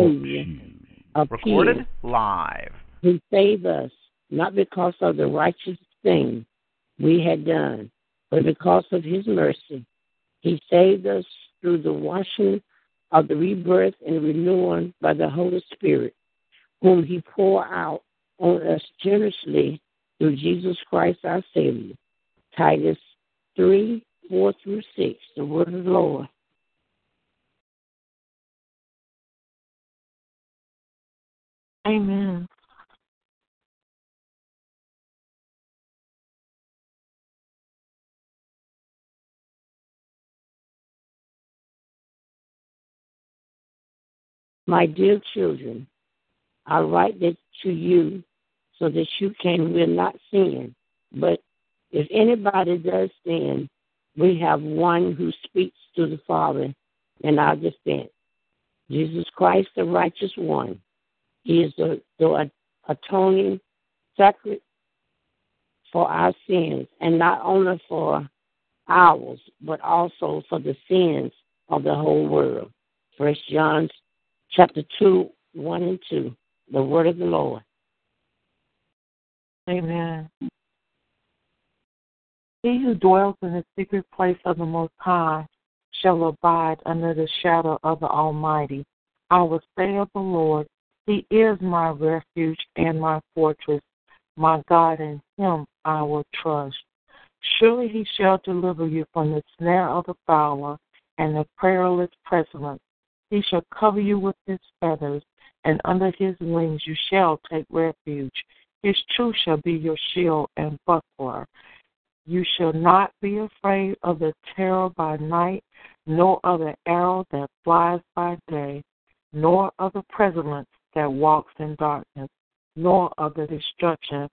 Savior Recorded live. He saved us not because of the righteous thing we had done, but because of His mercy. He saved us through the washing of the rebirth and renewing by the Holy Spirit, whom He poured out on us generously through Jesus Christ our Savior. Titus 3 4 through 6, the word of the Lord. Amen. My dear children, I write this to you so that you can will not sin. But if anybody does sin, we have one who speaks to the Father in our defense. Jesus Christ, the righteous one. He is the, the atoning sacrifice for our sins, and not only for ours, but also for the sins of the whole world. First John chapter two, one and two. The word of the Lord. Amen. He who dwells in the secret place of the Most High shall abide under the shadow of the Almighty. I will say of the Lord, He is my refuge and my fortress, my God, in Him I will trust. Surely He shall deliver you from the snare of the fowler and the perilous pestilence. He shall cover you with His feathers, and under His wings you shall take refuge. His truth shall be your shield and buckler. You shall not be afraid of the terror by night, nor of the arrow that flies by day, nor of the pestilence that walks in darkness, nor of the destruction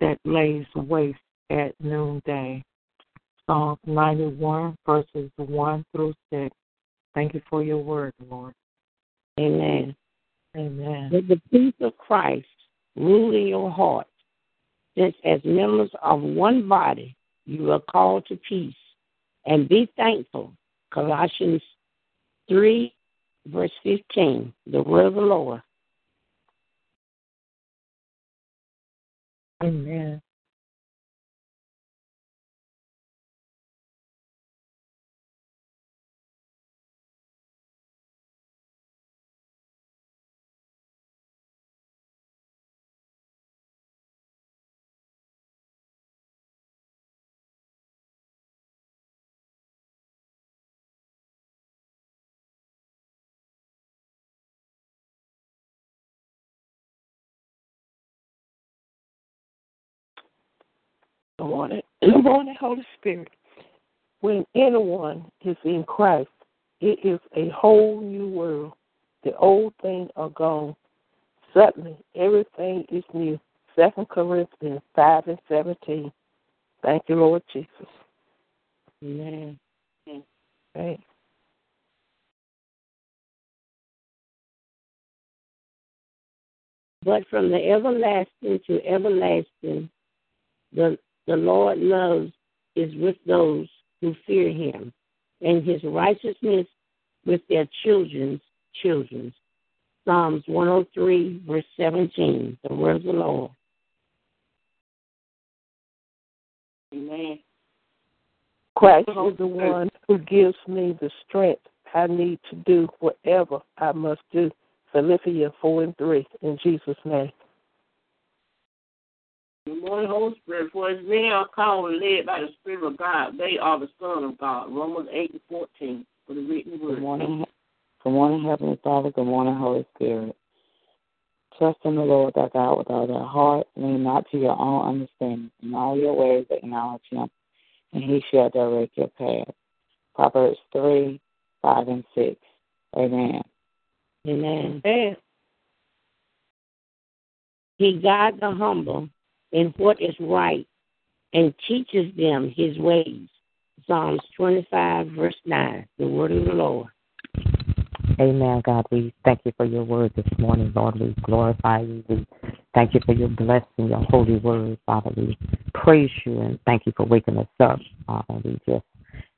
that lays waste at noonday. Psalms 91, verses 1 through 6. Thank you for your word, Lord. Amen. Amen. Let the peace of Christ rule in your heart, since as members of one body you are called to peace, and be thankful. Colossians 3, verse 15, the word of the Lord. Amen. Good morning. Good morning, Holy Spirit. When anyone is in Christ, it is a whole new world. The old things are gone. Suddenly, everything is new. Second Corinthians 5 and 17. Thank you, Lord Jesus. Amen. Right. But from the everlasting to everlasting, the the Lord loves is with those who fear him, and his righteousness with their children's children. Psalms 103, verse 17, the word of the Lord. Amen. Christ is the one who gives me the strength I need to do whatever I must do. Philippians 4 and 3, in Jesus' name. Good morning, Holy Spirit. For as many are called and led by the Spirit of God, they are the Son of God. Romans 8 and 14 for the written word. Good morning. Good morning, Heavenly Father. Good morning, Holy Spirit. Trust in the Lord thy God with all thy heart. Lean not to your own understanding. In all your ways acknowledge him, and he shall direct your path. Proverbs 3, 5 and 6. Amen. Amen. Amen. He guides the humble in what is right and teaches them his ways. Psalms 25, verse 9, the word of the Lord. Amen, God. We thank you for your word this morning, Lord. We glorify you. We thank you for your blessing, your holy word, Father. We praise you and thank you for waking us up, Father. We just,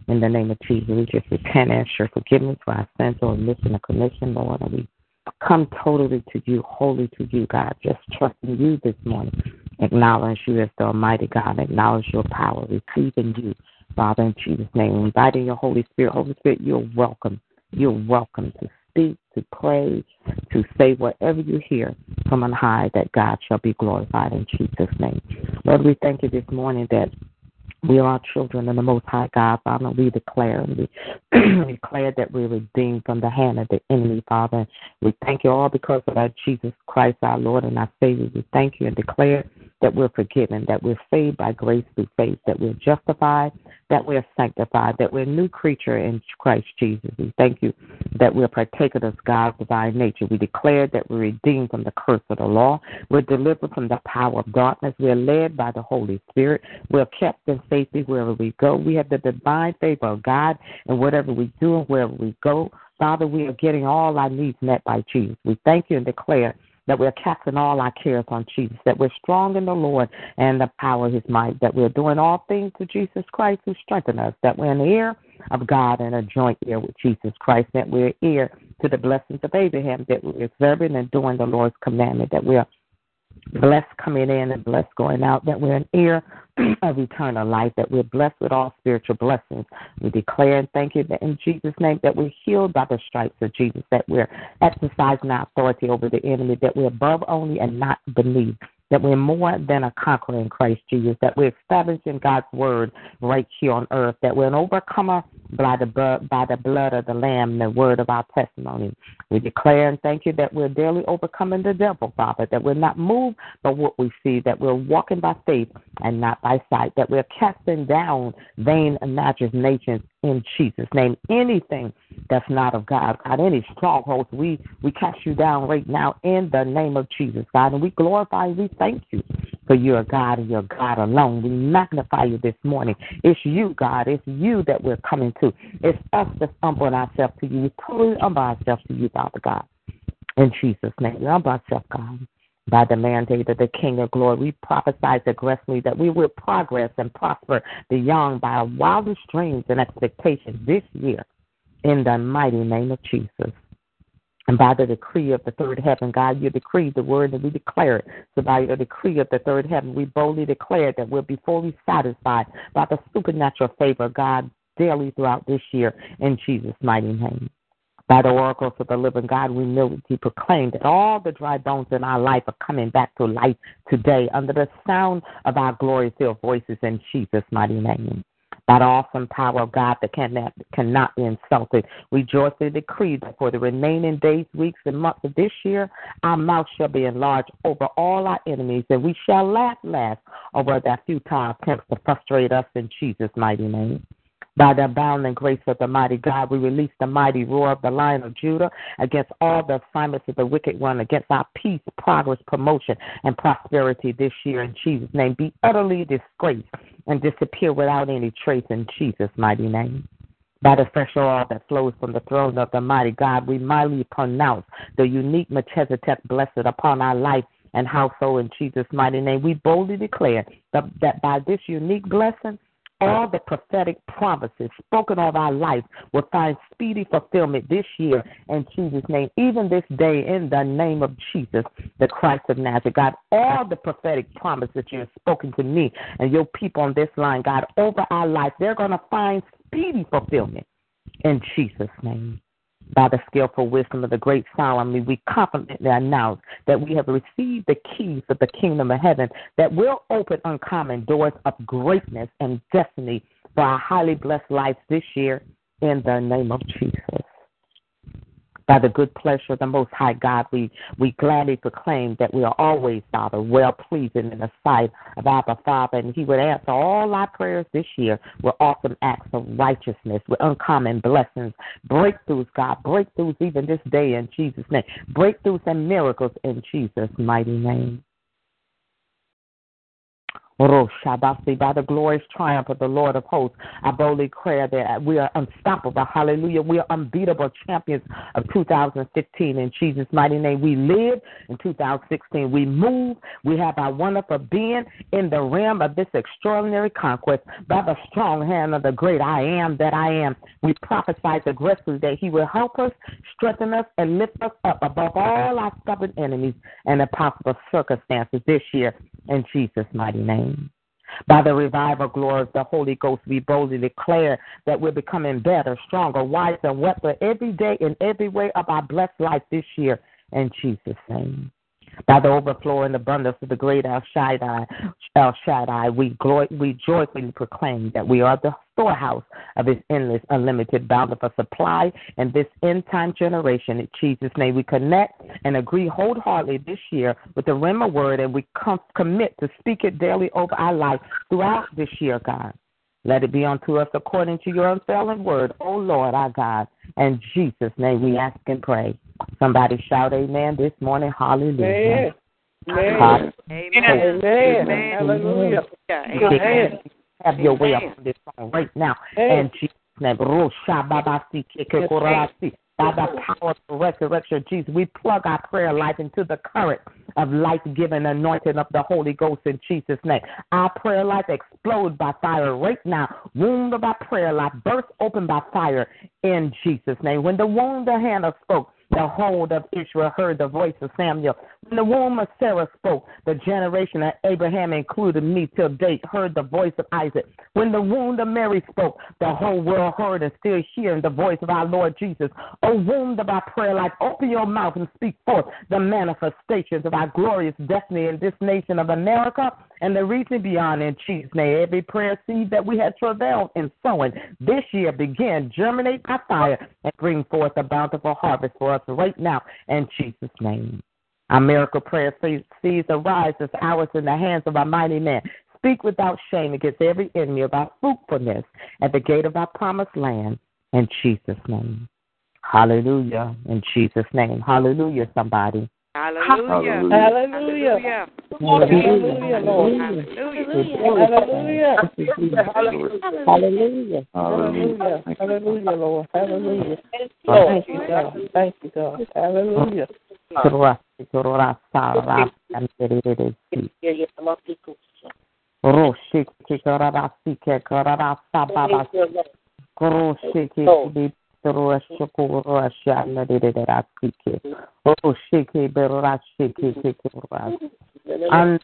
in the name of Jesus, we just repent and ask your forgiveness for our sins or omission or commission, Lord. And we come totally to you, wholly to you, God, just trusting you this morning. Acknowledge you as the Almighty God. Acknowledge your power. Receiving you, Father, in Jesus' name. Inviting your Holy Spirit. Holy Spirit, you're welcome. You're welcome to speak, to pray, to say whatever you hear from on high, that God shall be glorified in Jesus' name. Lord, we thank you this morning that we are children of the Most High God, Father. We declare and we declare that we're redeemed from the hand of the enemy, Father. We thank you all because of our Jesus Christ, our Lord and our Savior. We thank you and declare that we're forgiven, that we're saved by grace through faith, that we're justified, that we're sanctified, that we're a new creature in Christ Jesus. We thank you that we're partakers of God's divine nature. We declare that we're redeemed from the curse of the law. We're delivered from the power of darkness. We're led by the Holy Spirit. We're kept in safety wherever we go. We have the divine favor of God, and whatever we do and wherever we go, Father, we are getting all our needs met by Jesus. We thank you and declare that we're casting all our cares on Jesus, that we're strong in the Lord and the power of his might, that we're doing all things to Jesus Christ who strengthens us, that we're in the ear of God and a joint ear with Jesus Christ, that we're ear to the blessings of Abraham, that we're serving and doing the Lord's commandment, that we're blessed coming in and blessed going out, that we're an ear of eternal life, that we're blessed with all spiritual blessings. We declare and thank you that in Jesus' name that we're healed by the stripes of Jesus, that we're exercising our authority over the enemy, that we're above only and not beneath, that we're more than a conqueror in Christ Jesus, that we're establishing God's word right here on earth, that we're an overcomer by the, by the blood of the Lamb, the word of our testimony. We declare and thank you that we're daily overcoming the devil, Father, that we're not moved by what we see, that we're walking by faith and not by sight, that we're casting down vain imaginations in Jesus' name. Anything that's not of God, God, any strongholds, we, we cast you down right now in the name of Jesus, God. And we glorify. We thank you for your God and your God alone. We magnify you this morning. It's you, God. It's you that we're coming to. It's us that's humbling ourselves to you. We totally humble ourselves to you, Father God. In Jesus' name, we humble ourselves, God by the mandate of the King of Glory. We prophesy aggressively that we will progress and prosper the young by our wildest dreams and expectations this year in the mighty name of Jesus. And by the decree of the third heaven, God, you decreed the word and we declare it. So by your decree of the third heaven, we boldly declare that we'll be fully satisfied by the supernatural favor of God daily throughout this year in Jesus' mighty name. By the oracles of the living God, we know He proclaimed that all the dry bones in our life are coming back to life today under the sound of our glory filled voices in Jesus' mighty name. That awesome power of God that cannot, cannot be insulted. We joyfully decree that for the remaining days, weeks, and months of this year, our mouth shall be enlarged over all our enemies, and we shall laugh last over their futile attempts to frustrate us in Jesus' mighty name. By the abounding grace of the mighty God, we release the mighty roar of the lion of Judah against all the assignments of the wicked one, against our peace, progress, promotion, and prosperity this year in Jesus' name. Be utterly disgraced and disappear without any trace in Jesus' mighty name. By the fresh oil that flows from the throne of the mighty God, we mightily pronounce the unique Melchizedek blessed upon our life and household in Jesus' mighty name. We boldly declare that, that by this unique blessing, all the prophetic promises spoken of our life will find speedy fulfillment this year in Jesus' name, even this day in the name of Jesus, the Christ of Nazareth. God, all the prophetic promises that you have spoken to me and your people on this line, God, over our life, they're going to find speedy fulfillment in Jesus' name. By the skillful wisdom of the great Solomon, we confidently announce that we have received the keys of the kingdom of heaven that will open uncommon doors of greatness and destiny for our highly blessed lives this year in the name of Jesus. By the good pleasure of the Most High God, we, we gladly proclaim that we are always, Father, well pleasing in the sight of our Father, and He would answer all our prayers this year with awesome acts of righteousness, with uncommon blessings, breakthroughs, God, breakthroughs even this day in Jesus' name, breakthroughs and miracles in Jesus' mighty name. Oh, by the glorious triumph of the Lord of hosts, I boldly declare that we are unstoppable. Hallelujah. We are unbeatable champions of 2015. In Jesus' mighty name, we live in 2016. We move. We have our wonderful being in the realm of this extraordinary conquest by the strong hand of the great I am that I am. We prophesy aggressively that He will help us, strengthen us, and lift us up above all our stubborn enemies and impossible circumstances this year. In Jesus' mighty name. By the revival glory of the Holy Ghost, we boldly declare that we're becoming better, stronger, wiser, wealthier every day in every way of our blessed life this year. In Jesus' name. By the overflow and abundance of the great El Shaddai, El Shaddai we, glory, we joyfully proclaim that we are the storehouse of his endless, unlimited, bountiful supply in this end time generation. In Jesus' name, we connect and agree wholeheartedly this year with the Rhema word, and we com- commit to speak it daily over our life throughout this year, God. Let it be unto us according to your unfailing word, O Lord our God. In Jesus' name we ask and pray. Somebody shout amen this morning. Hallelujah. Amen. Amen. Amen. Hallelujah. Amen. Have your way up on this song right now. And Jesus' name. By the power of the resurrection of Jesus, we plug our prayer life into the current of life giving anointing of the Holy Ghost in Jesus' name. Our prayer life explode by fire right now. Wound of our prayer life burst open by fire in Jesus' name. When the wound of Hannah spoke, the whole of Israel heard the voice of Samuel. When the womb of Sarah spoke, the generation of Abraham, included me till date, heard the voice of Isaac. When the womb of Mary spoke, the whole world heard and still hearing the voice of our Lord Jesus. O womb of our prayer life, open your mouth and speak forth the manifestations of our glorious destiny in this nation of America and the reason beyond in Jesus' name. Every prayer seed that we have travailed in sowing this year begin germinate by fire and bring forth a bountiful harvest for us right now in Jesus' name. Our miracle prayer sees arise as ours in the hands of our mighty man. Speak without shame against every enemy of our fruitfulness at the gate of our promised land in Jesus' name. Hallelujah. In Jesus' name. Hallelujah, somebody. Hallelujah. Hallelujah. Hallelujah, Lord. Hallelujah. Hallelujah. Hallelujah. Hallelujah, Lord. Hallelujah. Thank you, God. Thank you, God. Hallelujah. Roshik Oh, shake berora shake ke keras. An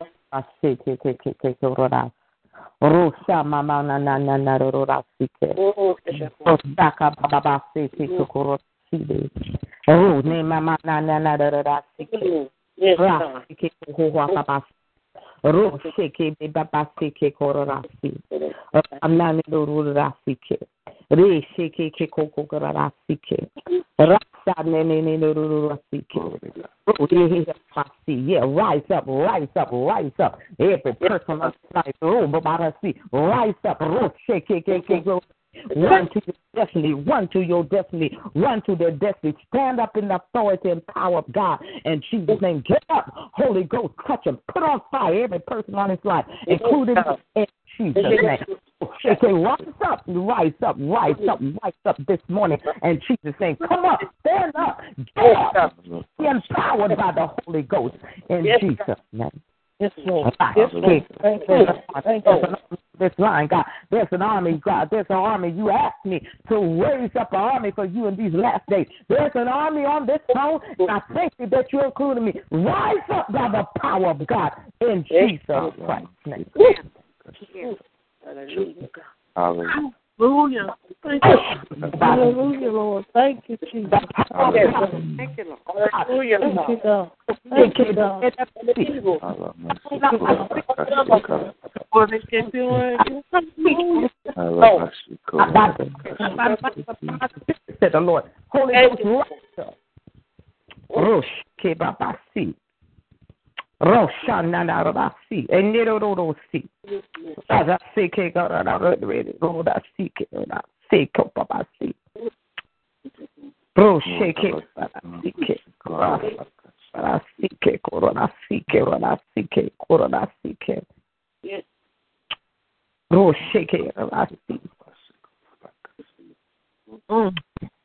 shake ke ke ke keras. Rosha mama na na na na rora sike. Oh, saka baba ba se ke kokoro side. Oh, ne mama na na na rora sike. Ra sike ko ho baba Ro shake baba sike korora si. Amna ne rora sike. Re shake ke koko korora sike. Ra yeah, rise up, rise up, rise up. Every person on oh, the room about us, see, rise up, shake, Run to your destiny. Run to your destiny. Run to their destiny. Stand up in the authority and power of God. And Jesus' name, get up. Holy Ghost, touch them. Put on fire every person on his life, including in Jesus' name. Say, rise up, rise up, rise up, rise up this morning. And Jesus saying, Come up, stand up, get up, be empowered by the Holy Ghost in Jesus' name. Yes, Lord. Yes, Lord. Thank you. Thank you. This line, God. There's an army, God. There's an army. You asked me to raise up an army for you in these last days. There's an army on this phone, and I thank you that you're including me. Rise up by the power of God in Jesus Christ's name. Hallelujah. Hallelujah. Thank you. Hallelujah, Lord. Thank you, Jesus. Thank you, Lord. Hallelujah. Thank you, God. Thank you, God. Said the Lord. Holy Ghost, Roshke babasi. Roshana rabasi. Enirorosi. Raza seke garara ready. Roda sike roda seke babasi. Roshke babasike. Rasike korona sike rona sike korona sike. Roshke rabasi.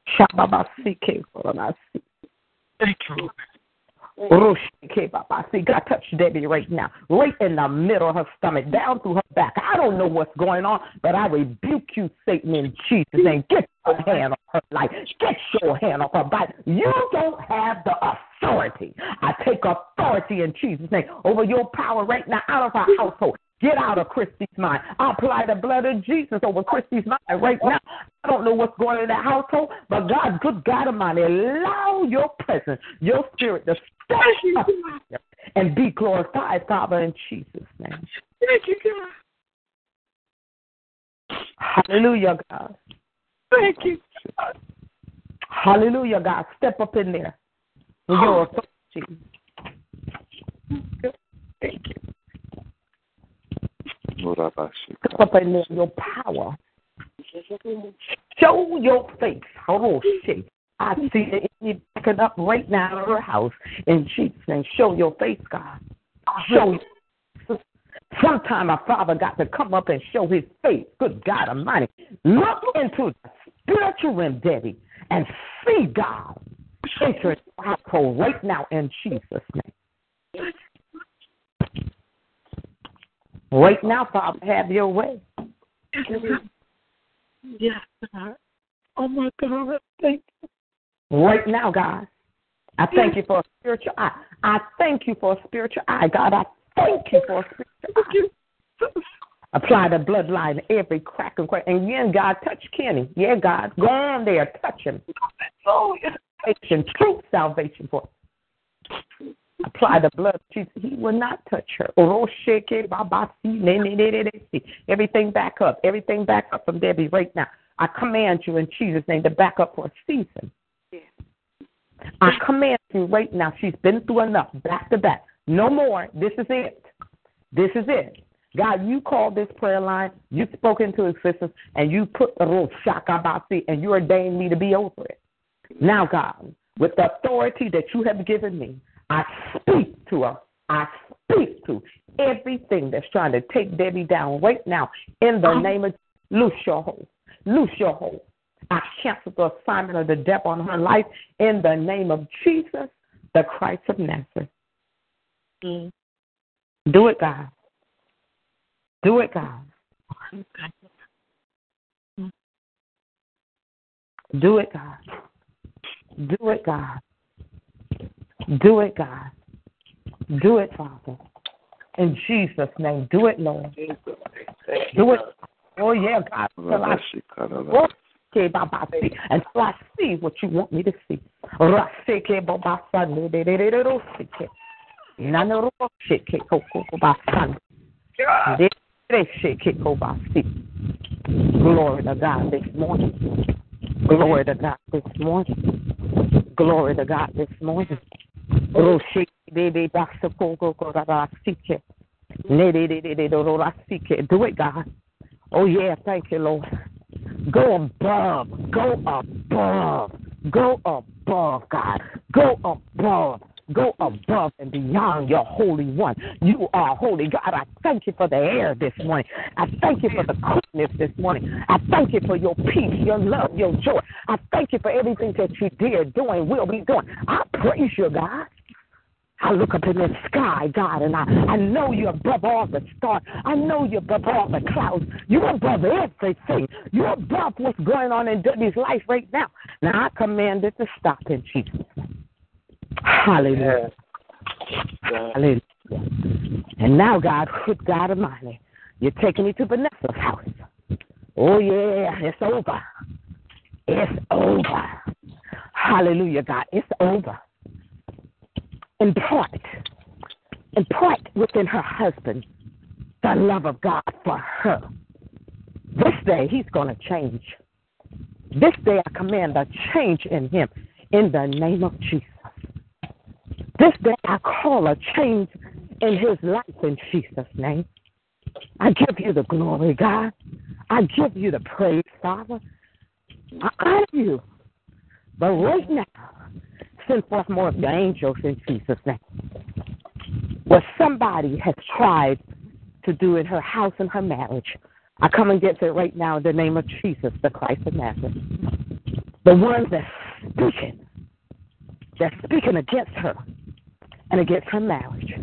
Shababasike korona sike. Thank you. God, touch Debbie right now, right in the middle of her stomach, down through her back. I don't know what's going on, but I rebuke you, Satan, in Jesus' name. Get your hand off her life. Get your hand off her body. You don't have the authority. I take authority in Jesus' name over your power right now out of her household. Get out of Christy's mind. I apply the blood of Jesus over Christy's mind right now. I don't know what's going on in that household, but God, good God Almighty, allow your presence, your spirit to stay up and be glorified, Father, in Jesus' name. Thank you, God. Hallelujah, God. Thank you. God. Hallelujah, God. Step up in there your oh. authority. Thank you. There, your power. Show your face. Oh, shit. I see the enemy backing up right now in her house in Jesus' name. Show your face, God. Show Sometime our Father got to come up and show his face. Good God Almighty. Look into the spiritual realm, Debbie, and see God. Enter his household right now in Jesus' name. Right now, Father, have your way. Yes, God. Oh my God, thank you. Right now, God. I thank you for a spiritual eye. I thank you for a spiritual eye, God. I thank you for a spiritual eye. Apply the bloodline to every crack and crack. And again, God, touch Kenny. Yeah, God. Go on there, touch him. Oh salvation, true salvation for apply the blood of Jesus. He will not touch her. Oh, Everything back up. Everything back up from Debbie right now. I command you in Jesus' name to back up for a season. I command you right now. She's been through enough, back to back. No more. This is it. This is it. God, you called this prayer line, you spoke into existence, and you put the rule shakabasi, and you ordained me to be over it. Now, God, with the authority that you have given me, I speak to her. I speak to everything that's trying to take Debbie down right now in the name of loose your hold. Loose your hold. I cancel the assignment of the devil on her life in the name of Jesus, the Christ of Nazareth. Mm. Do it, God. Do it, God. Do it, God. Do it, God. Do it, God. Do it, Father. In Jesus' name. Do it, Lord. Do it. Oh, yeah, God. Until I, until I see what you want me to see. Glory to God this morning. Glory to God this morning. Glory to God this morning. Baby Do it, God. Oh yeah, thank you, Lord. Go above. Go above. Go above, God. Go above. Go above and beyond your Holy One. You are holy. God, I thank you for the air this morning. I thank you for the coolness this morning. I thank you for your peace, your love, your joy. I thank you for everything that you did, doing, will be doing. I praise you, God. I look up in the sky, God, and I, I know you're above all the stars. I know you're above all the clouds. You're above everything. You're above what's going on in Debbie's life right now. Now I command it to stop in Jesus'. Hallelujah. Hallelujah. And now, God, good God Almighty, you're taking me to Vanessa's house. Oh, yeah, it's over. It's over. Hallelujah, God. It's over. Impart, impart within her husband the love of God for her. This day, he's going to change. This day, I command a change in him in the name of Jesus. This day I call a change in his life in Jesus' name. I give you the glory, God. I give you the praise, Father. I honor you. But right now, send forth more of your angels in Jesus' name. What somebody has tried to do in her house and her marriage, I come against it right now in the name of Jesus, the Christ of Nazareth. The ones that speaking, that's speaking against her and against her marriage.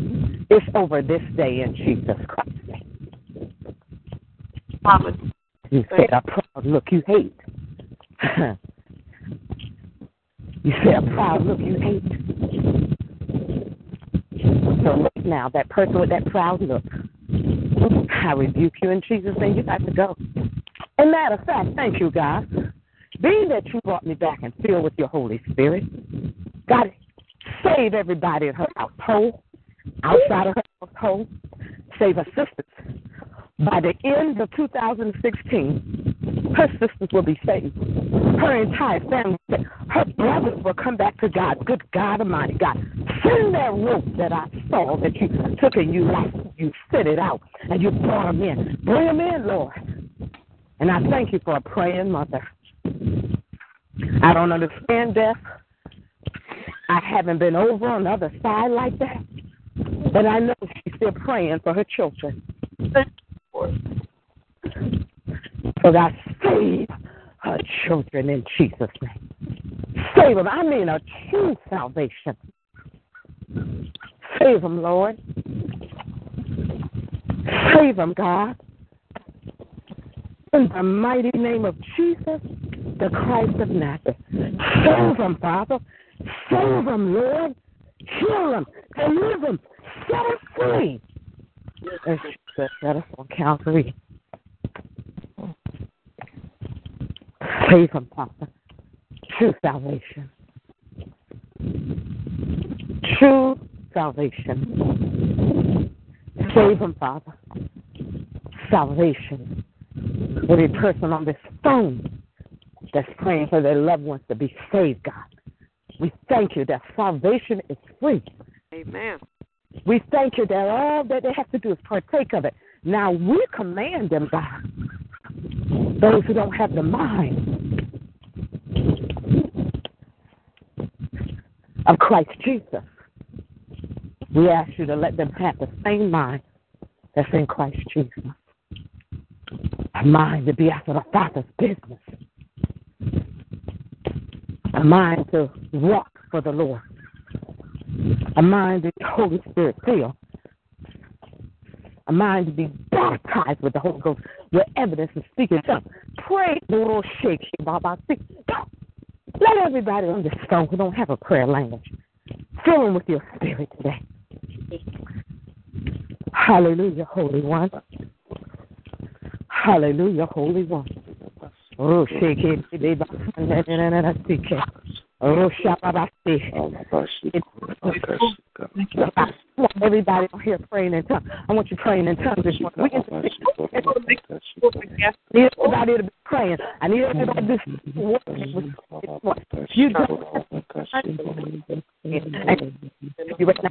It's over this day in Jesus Christ's name. Mama. You said a proud look you hate. you said a proud look you hate. So right now, that person with that proud look, I rebuke you in Jesus' name. You got to go. And matter of fact, thank you, God. Being that you brought me back and filled with your Holy Spirit, God, save everybody in her household, outside of her household, save her sisters. By the end of 2016, her sisters will be saved. Her entire family, her brothers will come back to God. Good God Almighty, God. Send that rope that I saw that you took and you like you set it out and you brought them in. Bring them in, Lord. And I thank you for a praying mother. I don't understand death. I haven't been over on the other side like that. But I know she's still praying for her children. So God, save her children in Jesus' name. Save them. I mean a true salvation. Save them, Lord. Save them, God. In the mighty name of Jesus, the Christ of Nazareth. Save them, Father. Save them, Lord. Heal them. Deliver them. Set them free. As set us on Calvary. Save them, Father. True salvation. True salvation. Save them, Father. Salvation. Every person on this phone that's praying for their loved ones to be saved, God. We thank you that salvation is free. Amen. We thank you that all that they have to do is partake of it. Now we command them, God, those who don't have the mind of Christ Jesus, we ask you to let them have the same mind that's in Christ Jesus. A mind to be after the Father's business. A mind to walk for the Lord. A mind that be Holy Spirit filled. A mind to be baptized with the Holy Ghost with evidence of speaking tongues. Pray, little shake, Baba. Let everybody on this phone who don't have a prayer language fill them with your spirit today. Hallelujah, Holy One. Hallelujah, Holy One. Oh, shake it. Oh, Everybody here praying in tongues. I want you praying in tongues this morning. We can need everybody to be praying. I need everybody to You you right now.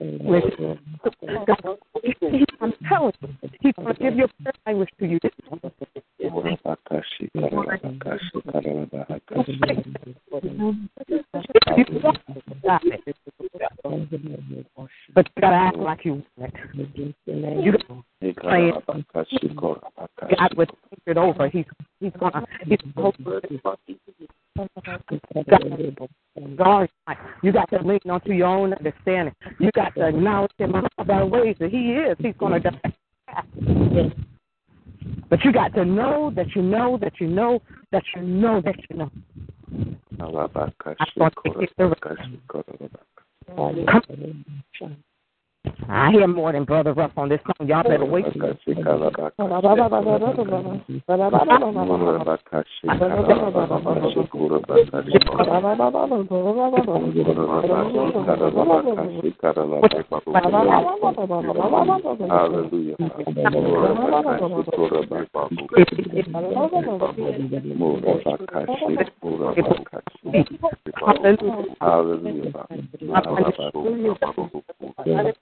I'm telling you, He's going to give your prayer language to you. But you gotta act like you want it. You gotta pray God would take it over. He's he's gonna he's God, you got to lean onto your own understanding. You got to acknowledge him by ways that he is. He's gonna die. But you got to know that you know that you know that you know that you know. Come I hear more than Brother Ruff on this song. Y'all better wait. Hallelujah.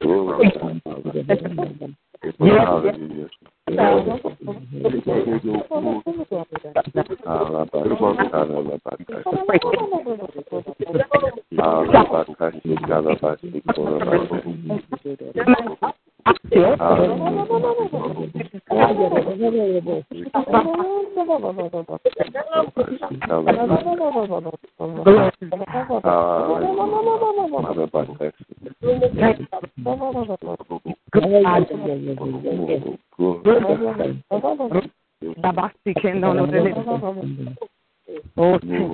Glory to God. Hallelujah. Hallelujah. Oh, thank you.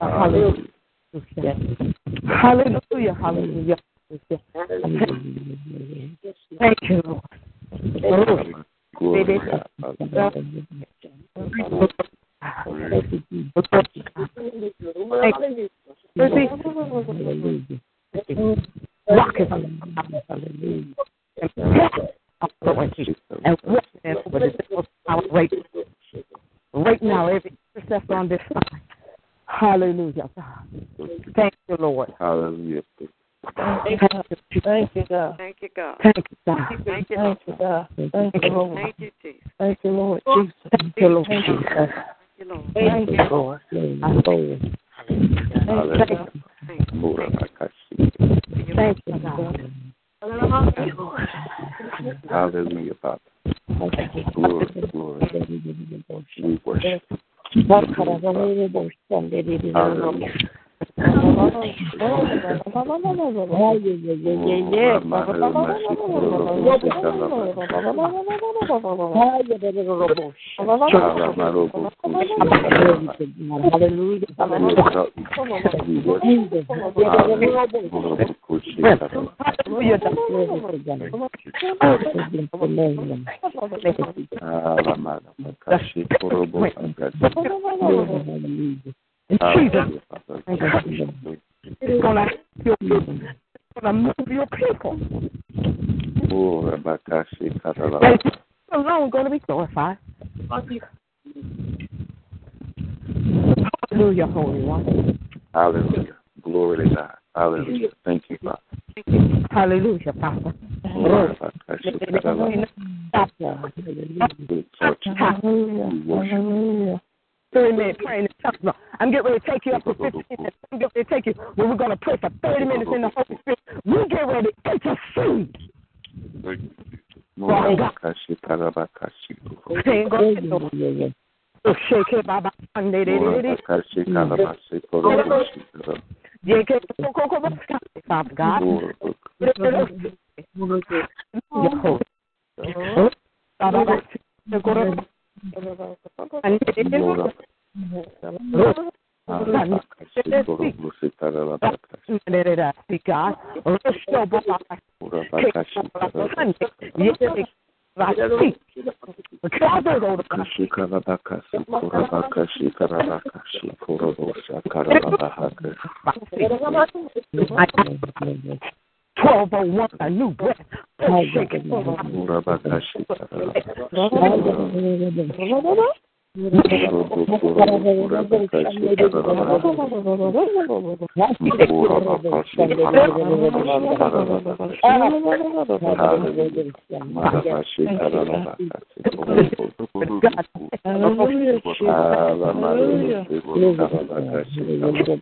Hallelujah. Hallelujah. Hallelujah. Thank you, Lord. Rock it. And what is right, right now, every intercessor on this side. Hallelujah, Thank you, Lord. Hallelujah. Thank you, Thank you, God. Thank you, God. Thank you, God. Thank you, Thank you, God. Thank you, Lord. Thank you, Jesus. Thank you, Lord Jesus. Thank you, Lord Thank you, Thank you, Lord. Thank you, Lord. Thank you. Thank you, God. Hallelujah, Father. Glory, glory. We worship. Hallelujah. Hallelujah. Oh, Jesus. It's gonna your people. It's gonna move your people. And you alone gonna be glorified. Hallelujah, Holy One. Hallelujah. Glory to God. Hallelujah. Thank you, Father. Hallelujah, Father. Hallelujah. Thirty minutes praying in tongues. I'm getting ready to take you up to 15 minutes. I'm getting ready to take you. Where we're going to pray for 30 minutes in the Holy Spirit. We get ready to intercede. Oh, no-. Father God. Twelve oh one, a new breath. Shake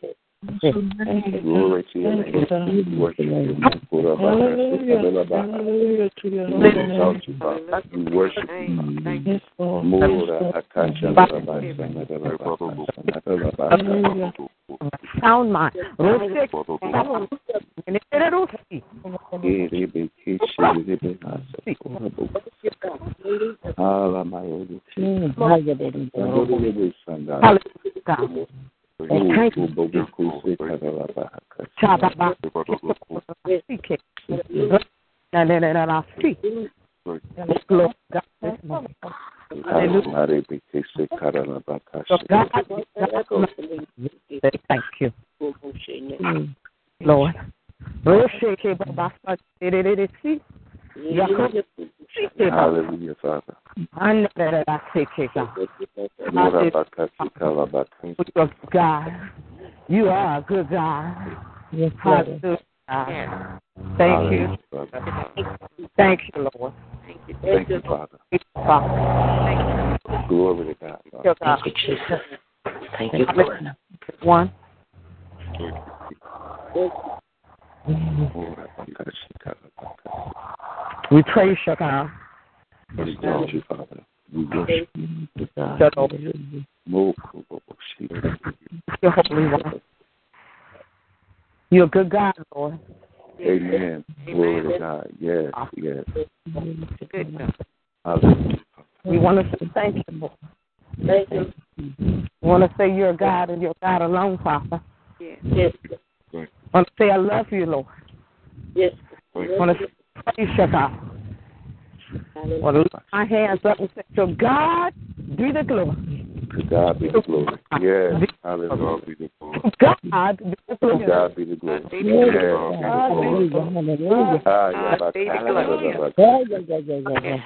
it. Glory to your name. Worship you. Hallelujah to your We name. exalt you, Father. We worship you. Yes, Lord. Mura akasha Hallelujah. Sound mind. Hallelujah. Hallelujah. Thank you. Thank you. Lord. Hallelujah, Father. God, you are a good God. Yes, Hallelujah. Thank you. Thank you, Lord. Thank you, Father. Father. Glory to God. Thank you, God. Thank you, Lord. One. We praise you, God. We exalt you, Father. We worship you. Shut up. Move. You're holy one. You're a good God, Lord. Amen. Glory to God. Yes, yes. Good God. We want to say thank you, Lord. Thank you. We want to say you're God and you're God alone, Father. Yes. I want to say I love you, Lord. Yes. I want to praise you, God. I want to lift my hands up and say, to God be the glory. To God be the glory. Yes. Hallelujah. Be the glory. God be the glory. God be the glory. Hallelujah. Ah, yeah, but- Yeah, yeah, yeah, yeah, yeah,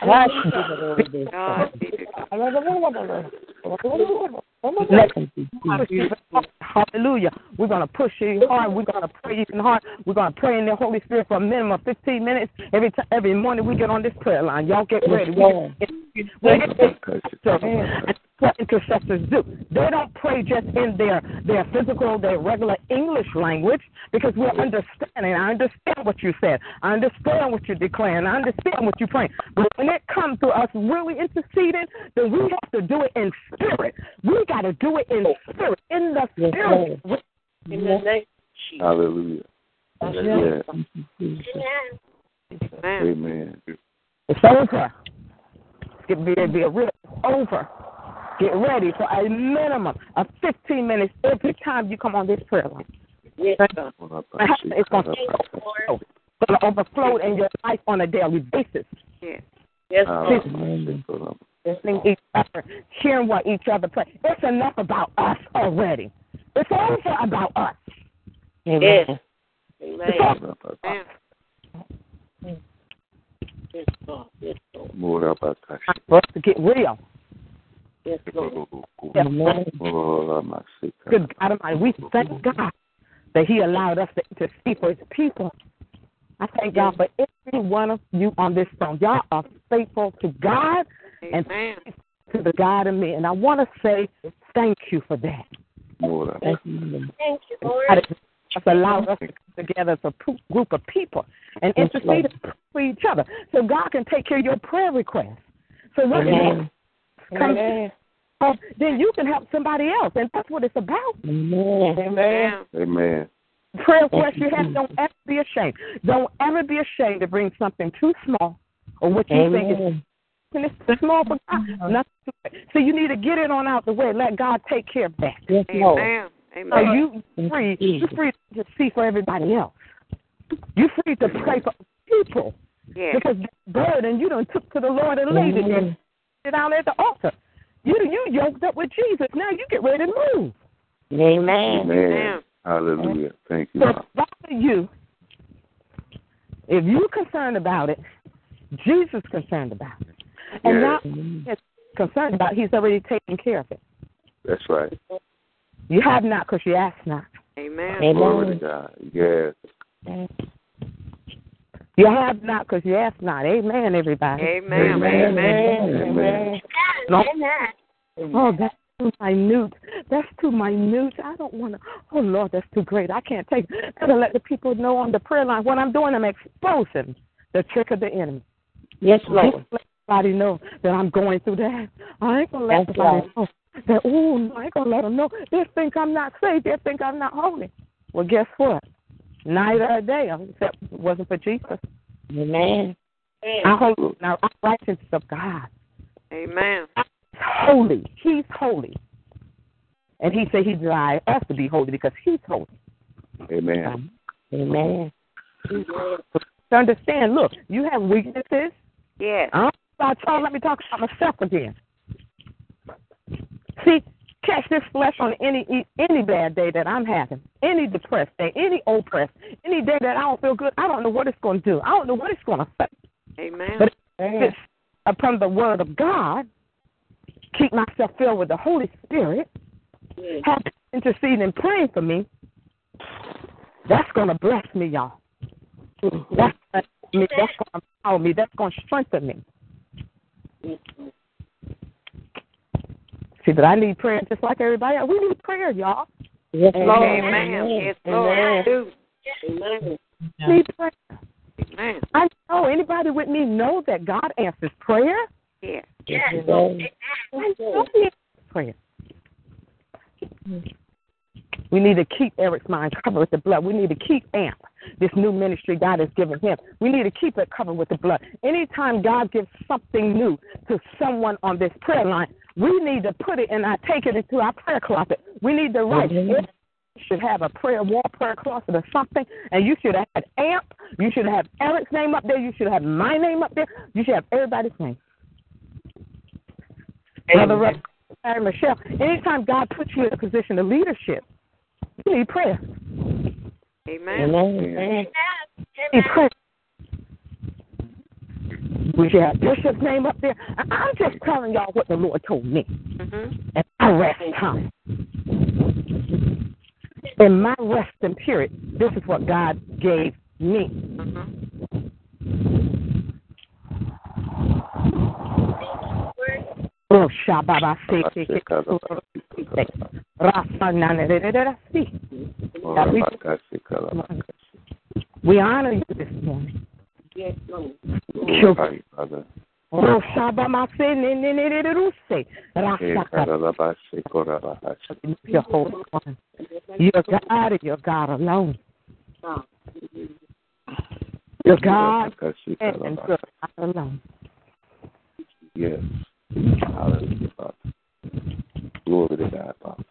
Hallelujah. We're going to push you hard. We're going to pray even hard. We're going to pray in the Holy Spirit for a minimum of 15 minutes every time, every morning we get on this prayer line. Y'all get ready. We're what intercessors do. They don't pray just in their, their physical, their regular English language because we're understanding. I understand what you said. I understand what you're declaring. I understand what you're praying. But when it comes to us really interceding, then we have to do it in spirit. We got to do it in oh. spirit, in the Yes, spirit. In the name Hallelujah. Yes. Yes. Amen. It's over. It's going to be, be a real over. Get ready for a minimum of 15 minutes every time you come on this prayer line. Yes, God. It's going to overflow. It's going to overflow in your life on a daily basis. Yes, Hallelujah. Listening to each other, hearing what each other pray. It's enough about us already. It's over about us. Yes. It's Amen. over. Yes, God. Yes, Lord. More about that. For us to get real. Yes, oh, Lord. Yes. Oh, oh. oh my sick. Good God Almighty, we thank God that He allowed us to, to speak for His people. I thank God for every one of you on this phone. Y'all are faithful to God and to the God in me. And I want to say thank you for that. More about Thank you, Lord. God has allowed us to come together as a group of people and Yes, intercede for each other so God can take care of your prayer requests. So when Amen. it comes, Amen. oh, then you can help somebody else. And that's what it's about. Amen. Amen. Amen. Prayer request you have, don't ever be ashamed. Don't ever be ashamed to bring something too small or what you think is and it's too small for God. Nothing to it. So you need to get it on out the way. Let God take care of that. Yes, Lord. So you free, you free to see for everybody else. You free to pray for people. Because that burden you done took to the Lord and laid it there. Amen. Sit down at the altar. You you yoked up with Jesus. Now you get ready to move. Amen. Amen. Hallelujah. Thank you. So bother you. If you're concerned about it, Jesus is concerned about it. And Yes. now he's concerned about it, he's already taken care of it. That's right. You have not because you ask not. Glory to God. Yes. You have not because you ask not. Amen, everybody. Amen. Amen. No. Oh, that's too minute. That's too minute. I don't want to. Oh, Lord, that's too great. I can't take it. I gotta let the people know on the prayer line what I'm doing. I'm exposing the trick of the enemy. Yes, Lord. ain't gonna let somebody know that I'm going through that. I ain't gonna let That's somebody right. know that. Oh, no, I ain't gonna let them know. They think I'm not saved. They think I'm not holy. Well, guess what? Neither are they, except it wasn't for Jesus. Amen. I holy now. I'm righteousness of God. Amen. He's holy. He's holy. And he said he desired us to be holy because he's holy. Amen. Um, amen. To understand, look, you have weaknesses. Yes. I don't talk, let me talk about myself again. See, catch this flesh on any any bad day that I'm having, any depressed day, any oppressed, any day that I don't feel good. I don't know what it's going to do. I don't know what it's going to affect. Amen. But if it's upon the word of God, keep myself filled with the Holy Spirit, have interceding and praying for me. That's going to bless me, y'all. Mm-hmm. That's that's going to empower me. That's going to strengthen me. Mm-hmm. See, but I need prayer just like everybody else. We need prayer, y'all. Yes, Lord. Amen. Yes, Lord. Amen. Need prayer. Amen. I know anybody with me know that God answers prayer. Yeah. Yes. I know He answers prayer. We need to keep Eric's mind covered with the blood. We need to keep AMP, this new ministry God has given him. We need to keep it covered with the blood. Anytime God gives something new to someone on this prayer line, we need to put it and I take it into our prayer closet. We need to write. Mhm. You should have a prayer wall, prayer closet, or something, and you should have had AMP. You should have Eric's name up there. You should have my name up there. You should have everybody's name. Brother Russ, Mary Michelle, anytime God puts you in a position of leadership, you need prayer. Amen. Amen. You need prayer. We should have Bishop's name up there. I- I'm just telling y'all what the Lord told me. Mm-hmm. And my rest in time. In my resting period, this is what God gave me. Oh, Shababa We honor you this morning. Yes, Lord. Glorify you, Father. Oh, Shabama Your Holy One. You're God and you're God alone. You're God and you're God alone. Yes. Hallelujah, Father. Glory to God, Father.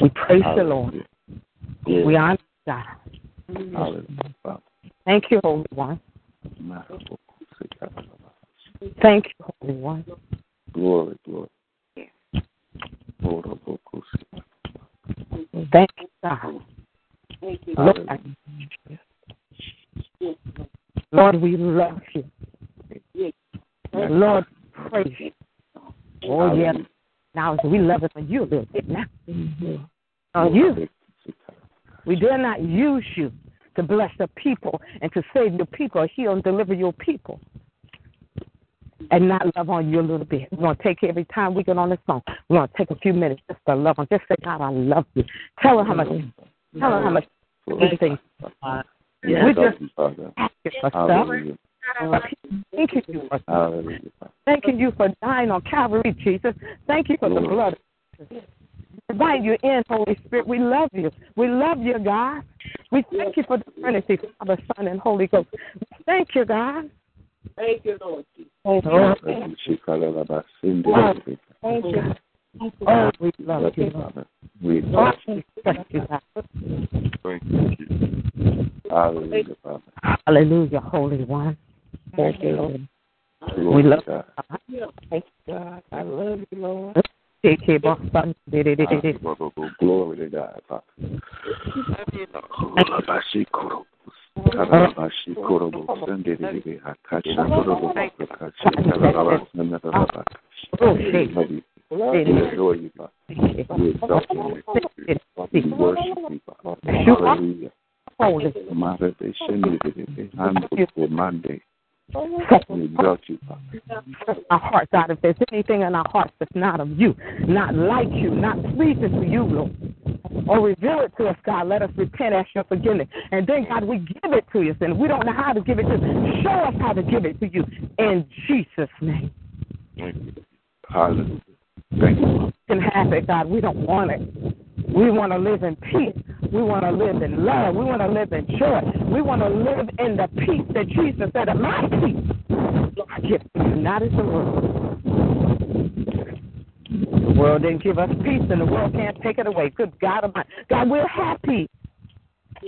We praise the Lord. Glory. We honor God. Hallelujah, Father. Thank you, Holy One. Thank you, Holy One. Glory, glory. Thank you, God. Lord, Lord, we love you. Lord, praise you. Oh, yeah. Now, we love it when you a little bit now. Oh, you. We dare not use you to bless the people and to save your people or heal and deliver your people and not love on you a little bit. We're going to take every time we get on the phone. We're going to take a few minutes just to love on. Just say, God, I love you. Tell her how much. Tell her how much. Anything. Yes, We just Father. ask you for stuff. Hallelujah. Thanking you for Hallelujah. Thanking you for dying on Calvary, Jesus. Thank you for the blood. Invite you in, Holy Spirit. We love you. We love you, God. We thank you for the Trinity, Father, Son, and Holy Ghost. Thank you, God. Thank you, Lord. Oh, Thank you, Shikalabasindi. Thank you. Oh, we love you, Father. We Oh, love we thank you, God. you. Thank you. Hallelujah, Father. Hallelujah, Holy One. Thank you, Lord. Glory We love to God. Thank you, God. I love you, Lord. Take care, boss. Glory to God, Father. Kalabashikoro. Kalabashikoro. Sendiri. Hakashikoro. Hakashikoro. Oh. Love you. We adore you, Father. We exalt you. We worship you, Father. Hallelujah. Holy. Mother, they send you to the hand for Monday. Our hearts out. If there's anything in our hearts that's not of you, not like you, not pleasing to you, Lord, or reveal it to us, God, let us repent, ask your forgiveness. And then, God, we give it to you. And we don't know how to give it to you, show us how to give it to you. In Jesus' name. Hallelujah. Thank you. You can have it, God. We don't want it. We want to live in peace. We want to live in love. We want to live in joy. We want to live in the peace that Jesus said, "And my peace, I give to you, not as the world." The world didn't give us peace, and the world can't take it away. Good God Almighty. God, we're happy.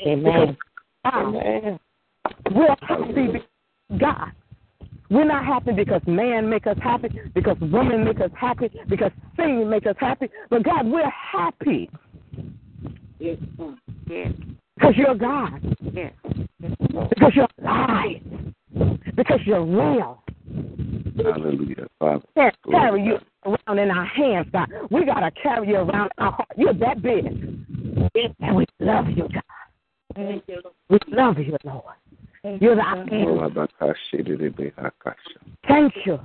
Amen. Ah, Amen. We're happy, God. We're not happy because man make us happy, because women make us happy, because singing make us happy. But God, we're happy. Yes. Yes. Because you're God. Yes. Because you're alive. Because you're real. Hallelujah, Father. Can't carry you around in our hands, God. We gotta carry you around our heart. You're that big. And we love you, God. We love you, Lord. You're the I. Thank you.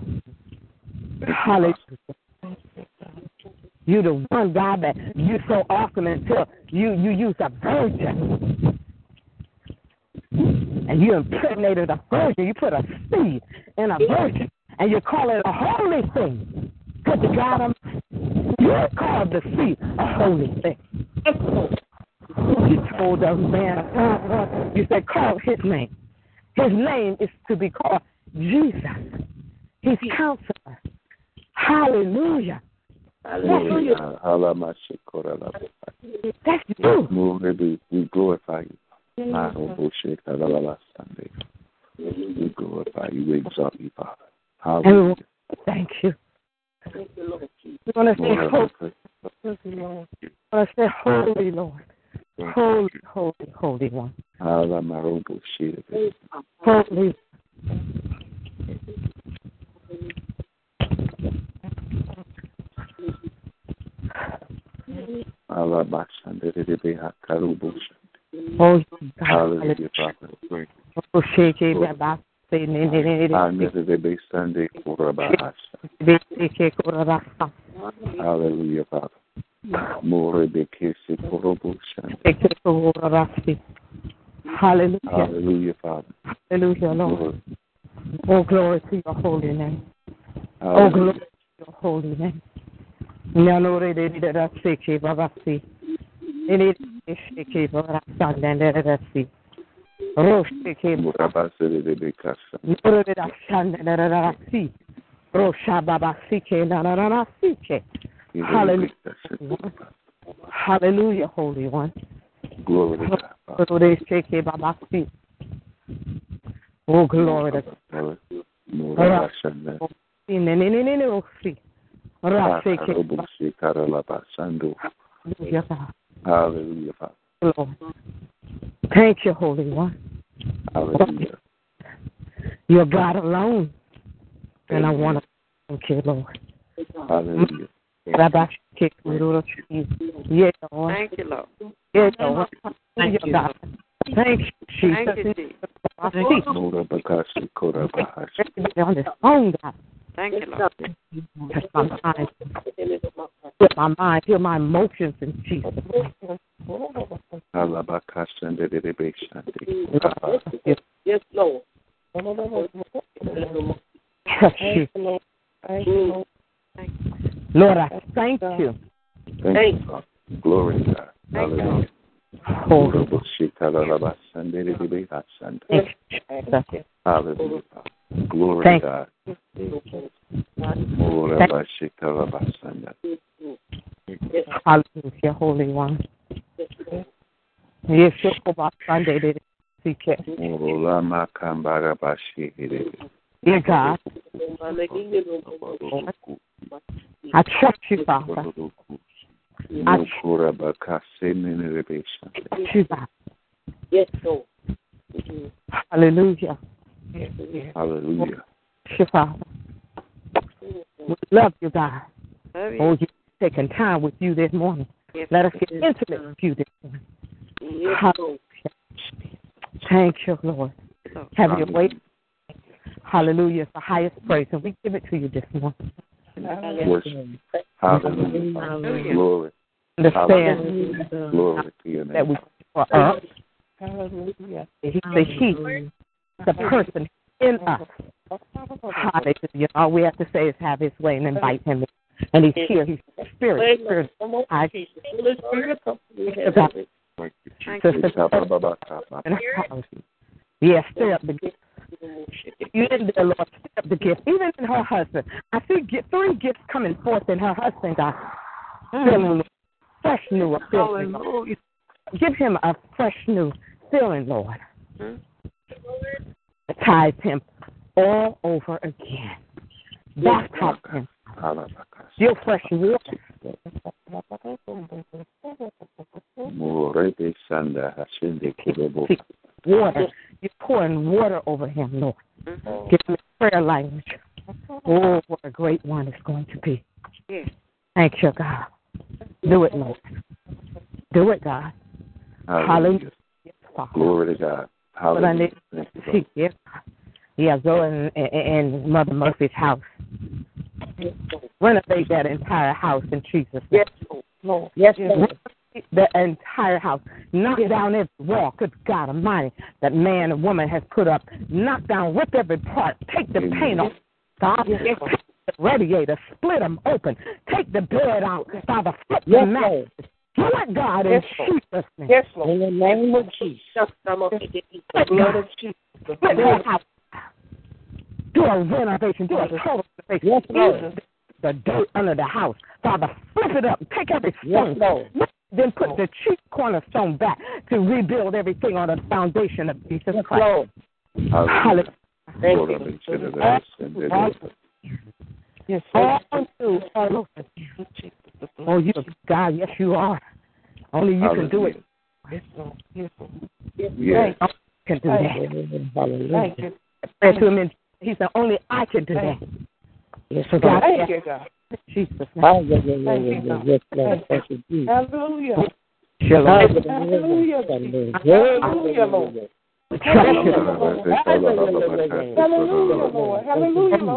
Hallelujah. You're the one God that you're so awesome until you you use a virgin. And you impregnated a virgin. You put a seed in a virgin. And you call it a holy thing. Because you got him. You called the seed a holy thing. You told us, man, uh, uh, you said, call his name. His name is to be called Jesus. He's counselor. Hallelujah. Hallelujah. That's you. We glorify you. We glorify you. We exalt you, Father. Hallelujah. Thank you. We want to say holy. We want to say holy, Lord. Holy, holy, holy one. Holy. Oh, Hallelujah, Father. Hallelujah, Father. More bekesi korobushan. Shake it, Korabasi. Hallelujah. Hallelujah, Father. Hallelujah, Lord. Oh, glory to your holy name. Oh, glory to your holy name. Nyanore de de da seke babasi. Ini seke babasa de de da. Rosh seke Murabasere de bekasa. Nore de da shande de da da si. Babasi ke na na na na si ke. Hallelujah. Hallelujah, Holy One. Glory to God. Father. Nore seke. Oh, glory to God. Hallelujah, Father. Thank you, Holy One. Hallelujah. You're God alone. And I want to thank you, Lord. Hallelujah. Rabbi Shake, Lord. Yeah, Lord. Thank you, Lord. Yeah, Lord. Thank you, you. God. Thank you, Jesus. Thank you, Jesus. I see Murabakashi korabahashi. everybody on this phone, God. Thank you, Lord. Touch my mind. Put my mind, feel my emotions in Jesus. Yes, Lord. Touch you. Thank you, Lord. Lord, I thank you. Thank you, Father. Glory to God. Hallelujah. Hallelujah, Glory Thank to God. Murabashi karalabashande. Hallelujah, Holy One. Yes, Yokoba Sunday, did it. Seek it. Murulama kambarabashi hiri. Dear God, I trust you, Father. I Mukurabakase minerebeshande. trust you, God. Yes, Lord. Hallelujah. Hallelujah. Trust you, Father. We love you, God. Love Oh, you. you taking time with you this morning. Yes, Let us get intimate with you this morning. Yes, Hallelujah. Thank you, Lord. Lord. Have your way. Hallelujah. It's the highest praise, and we give it to you this morning. Worship. Hallelujah. Hallelujah. Glory. Understand Glory to your name. that we are up. Hallelujah. He the He, the person in us. Hallelujah. All we have to say is have His way and invite Him. in. And He's here. He's Spirit. Spirit. I Holy Spirit, come through. God. Thank you. Yes, stay up. You didn't, dear Lord, stay up the gift, even in her husband. I see three gifts coming forth in her husband, God. Feeling fresh new feeling. Give him a fresh new feeling, Lord. Baptize him all over again. Baptize him. Still fresh water. Water. You're pouring water over him, Lord. Mm-hmm. Give him prayer language. Oh, what a great one it's going to be. Yes. Thank you, God. Do it, Lord. Do it, God. Hallelujah. Glory to God. Hallelujah. Yes. Yeah, go in, in, in Mother Murphy's house. Renovate that entire house in Jesus' name. Yes, Lord. Yes, Lord. The entire house. Knock down every wall, good God Almighty, that man and woman has put up. Knock down, rip every part. Take the paint off. God, take the radiator, split them open. Take the bed out. Father, flip yes, the mattress. Do it, God, in yes, Jesus' name. Yes, Lord. In the name of Jesus. The blood of Jesus. The Split blood her house. Do a renovation. Do a total renovation. Yes, Lord. The dirt under the house. Father, flip it up. Take every Yes, stone. Lord. Then put the chief cornerstone back to rebuild everything on the foundation of Jesus Yes, Christ. Lord. Hallelujah. Thank you. I consider that and then All, oh, Yes, all through, all over. Oh, you, God, yes, you are. Only you can do it. Yes, Lord. Yes, Lord. Yes. Only you can do that. Hallelujah. Thank you. Pray to him, and he said, only I can do that. Yes, So God, Thank you, God. Jesus' oh, name. Hallelujah. Thank you, God. Yes, Lord. Thank you, Jesus. Hallelujah. Shalom. Hallelujah. Hallelujah. Hallelujah, Lord. Trust you. Hallelujah, Lord. Hallelujah.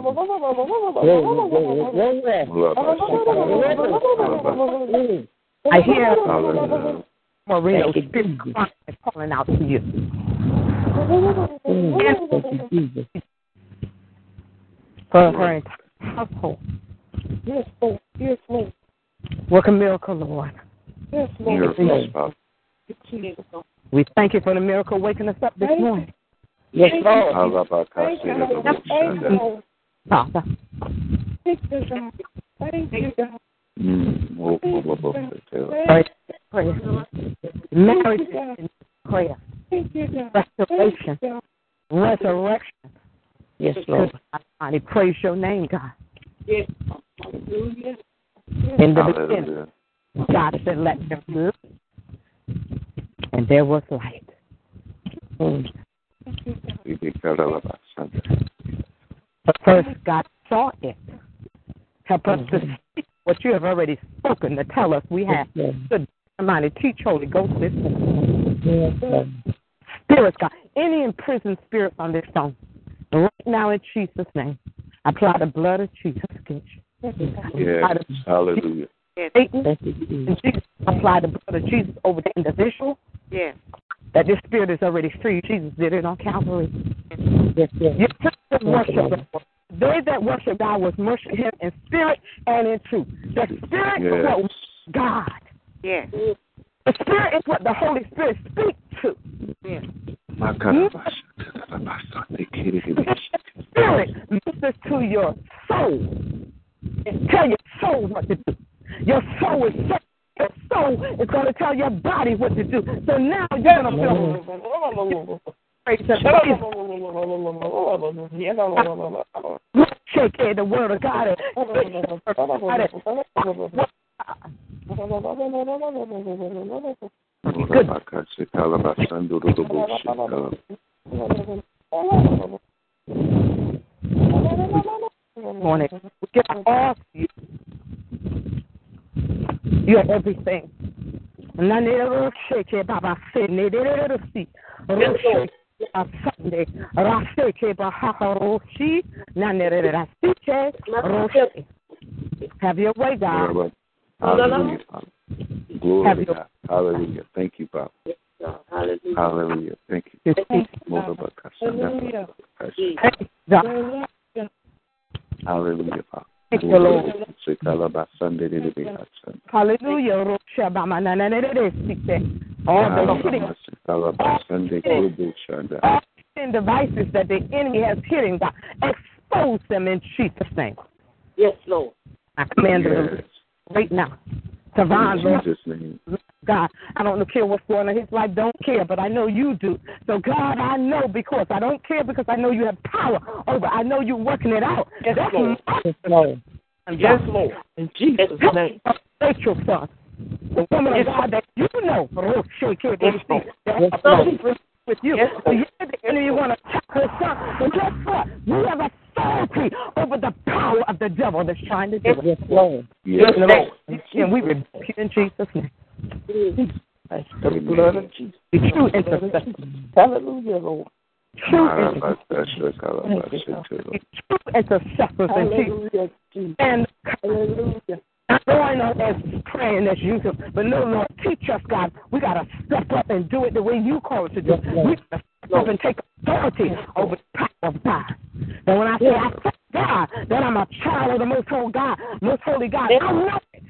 I hear Hallelujah. Marino Thank you, spirit Jesus. crying and calling out to you. Mm. Thank you, Jesus. For her entire household. Yes, Lord. Yes, Lord. Work a miracle, Lord. Yes, Lord. Miracles, Father. We thank you for the miracle waking us up this Thank you. morning. Yes, Lord. Thank you, Lord. Thank you, Lord. Father. Thank you, God. Thank you, God. Mm. Oh, oh, oh, oh, oh, oh. Prayer. prayer. Marriage prayer. Thank you, God. Restoration. Resurrection. Yes, Lord. I praise your name, God. Yes. Hallelujah. In the beginning, God said, let there be light. And there was light. Mm. We declare all about Sunday. But first, God saw it. Help us to see what you have already spoken to tell us we have. Yes, Good Almighty, teach Holy Ghost this morning. Yes, Lord. Spirits, God. Any imprisoned spirits on this phone. Right now, in Jesus' name, I apply the blood of Jesus against. Yes. Hallelujah. Satan, Thank you, Jesus. and Jesus, apply the blood of Jesus over the individual. Yes. That this spirit is already free. Jesus did it on Calvary. Yes, yes. You have worship the They that worship God was worship Him in spirit and in truth. The spirit is Yes. what God. Yes. The spirit is what the Holy Spirit speaks to. Yes. Spirit ministers to your soul and tell your soul what to do. Your soul is set. Your soul is going to tell your body what to do. So now you're going to feel Shake it, the word of God. Good. morning. We give all you. You are everything. Nanero shake baba se nedero si. Roshe Sunday. Rasheke baha roshi. Nanere rasike roshi. Have your way, God. Hallelujah. Father. Glory to God. Hallelujah. Thank you, Father. Hallelujah. Hallelujah. Thank you. You speak. Hallelujah. Thank God. Hallelujah, Father. Thank you, Lord. Hallelujah. Hallelujah. Rosha baba nanere sike. All the hitting all sin devices that the enemy has hitting God. expose them in Jesus' name. Yes, Lord. I command Yes. them right now. Savon, In Lord, Jesus' name. God, I don't care what's going on in his life, don't care, but I know you do. So, God, I know because I don't care because I know you have power over. I know you're working it out. Yes, That's Lord. my Lord. Yes, Lord. In Jesus' name. Rachel, son. The woman of God that you know, shake it, Yes, Lord. that Yes, Lord. with you. Yes, So yeah, the enemy want to attack her son. But guess what? We have authority over the power of the devil that's trying to do it. Yes, Lord. Yes, Lord. And we rebuke you in Jesus' name. The blood of Jesus. The true intercessor. Hallelujah, Lord. True ah, intercessor. Marabasashakalabashi. True intercessors in Hallelujah, Jesus. And Hallelujah. Not going on as praying as usual, but no, Lord, teach us, God. We got to step up and do it the way you call it to do. Yes, We got to step up and take authority over the power of God. And when I say I thank God that I'm a child of the Most Holy God, Most Holy God, I know it.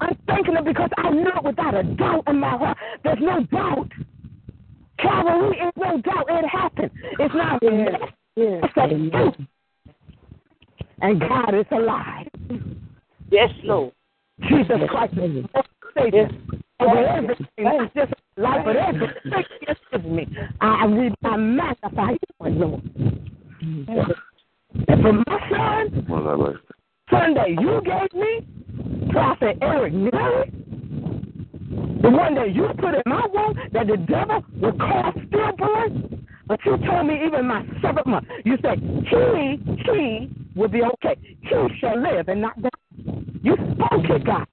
I'm thanking Him because I know it without a doubt in my heart. There's no doubt. Calvary is no doubt. It happened. It's not. Yes. Yes. It's a truth. And God is alive. Yes, Lord. Jesus Christ is Savior over everything, not just life, but everything you give me. I, re- I magnify you, Lord. And for my son, Sunday, you gave me Prophet Eric Mary, the one that you put in my womb that the devil would call stillborn. But you told me even my seventh month, you said he, he will be okay. He shall live and not die. You spoke it, God.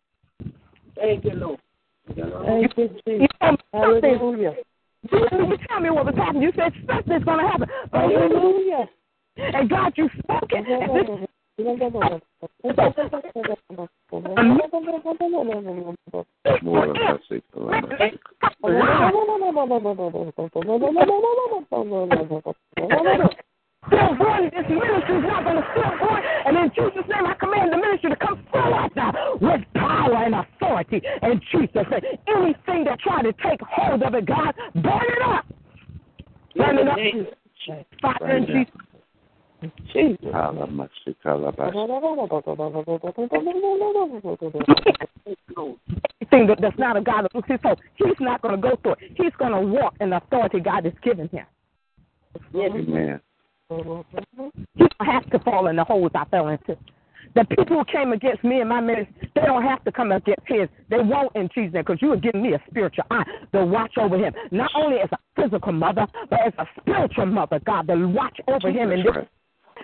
Thank you, Lord. Thank you, You Jesus. told me something. Hallelujah. You didn't tell me what was happening. You said something's going to happen. But you, Hallelujah. and God, you spoke it. And this still going. This ministry is not going to still going. And in Jesus' name, I command the ministry to come forward now with power and authority. In Jesus' name, anything that try to take hold of it, God, burn it up. Burn it up. Father, in Jesus' Jesus. anything that, that's not a God of so he's not going to go through it. He's going to walk in the authority God has given him. Amen. He don't have to fall in the holes I fell into. The people who came against me and my ministry, they don't have to come against his. They won't in Jesus' name because you are giving me a spiritual eye to watch over him. Not only as a physical mother, but as a spiritual mother, God, to watch over him and this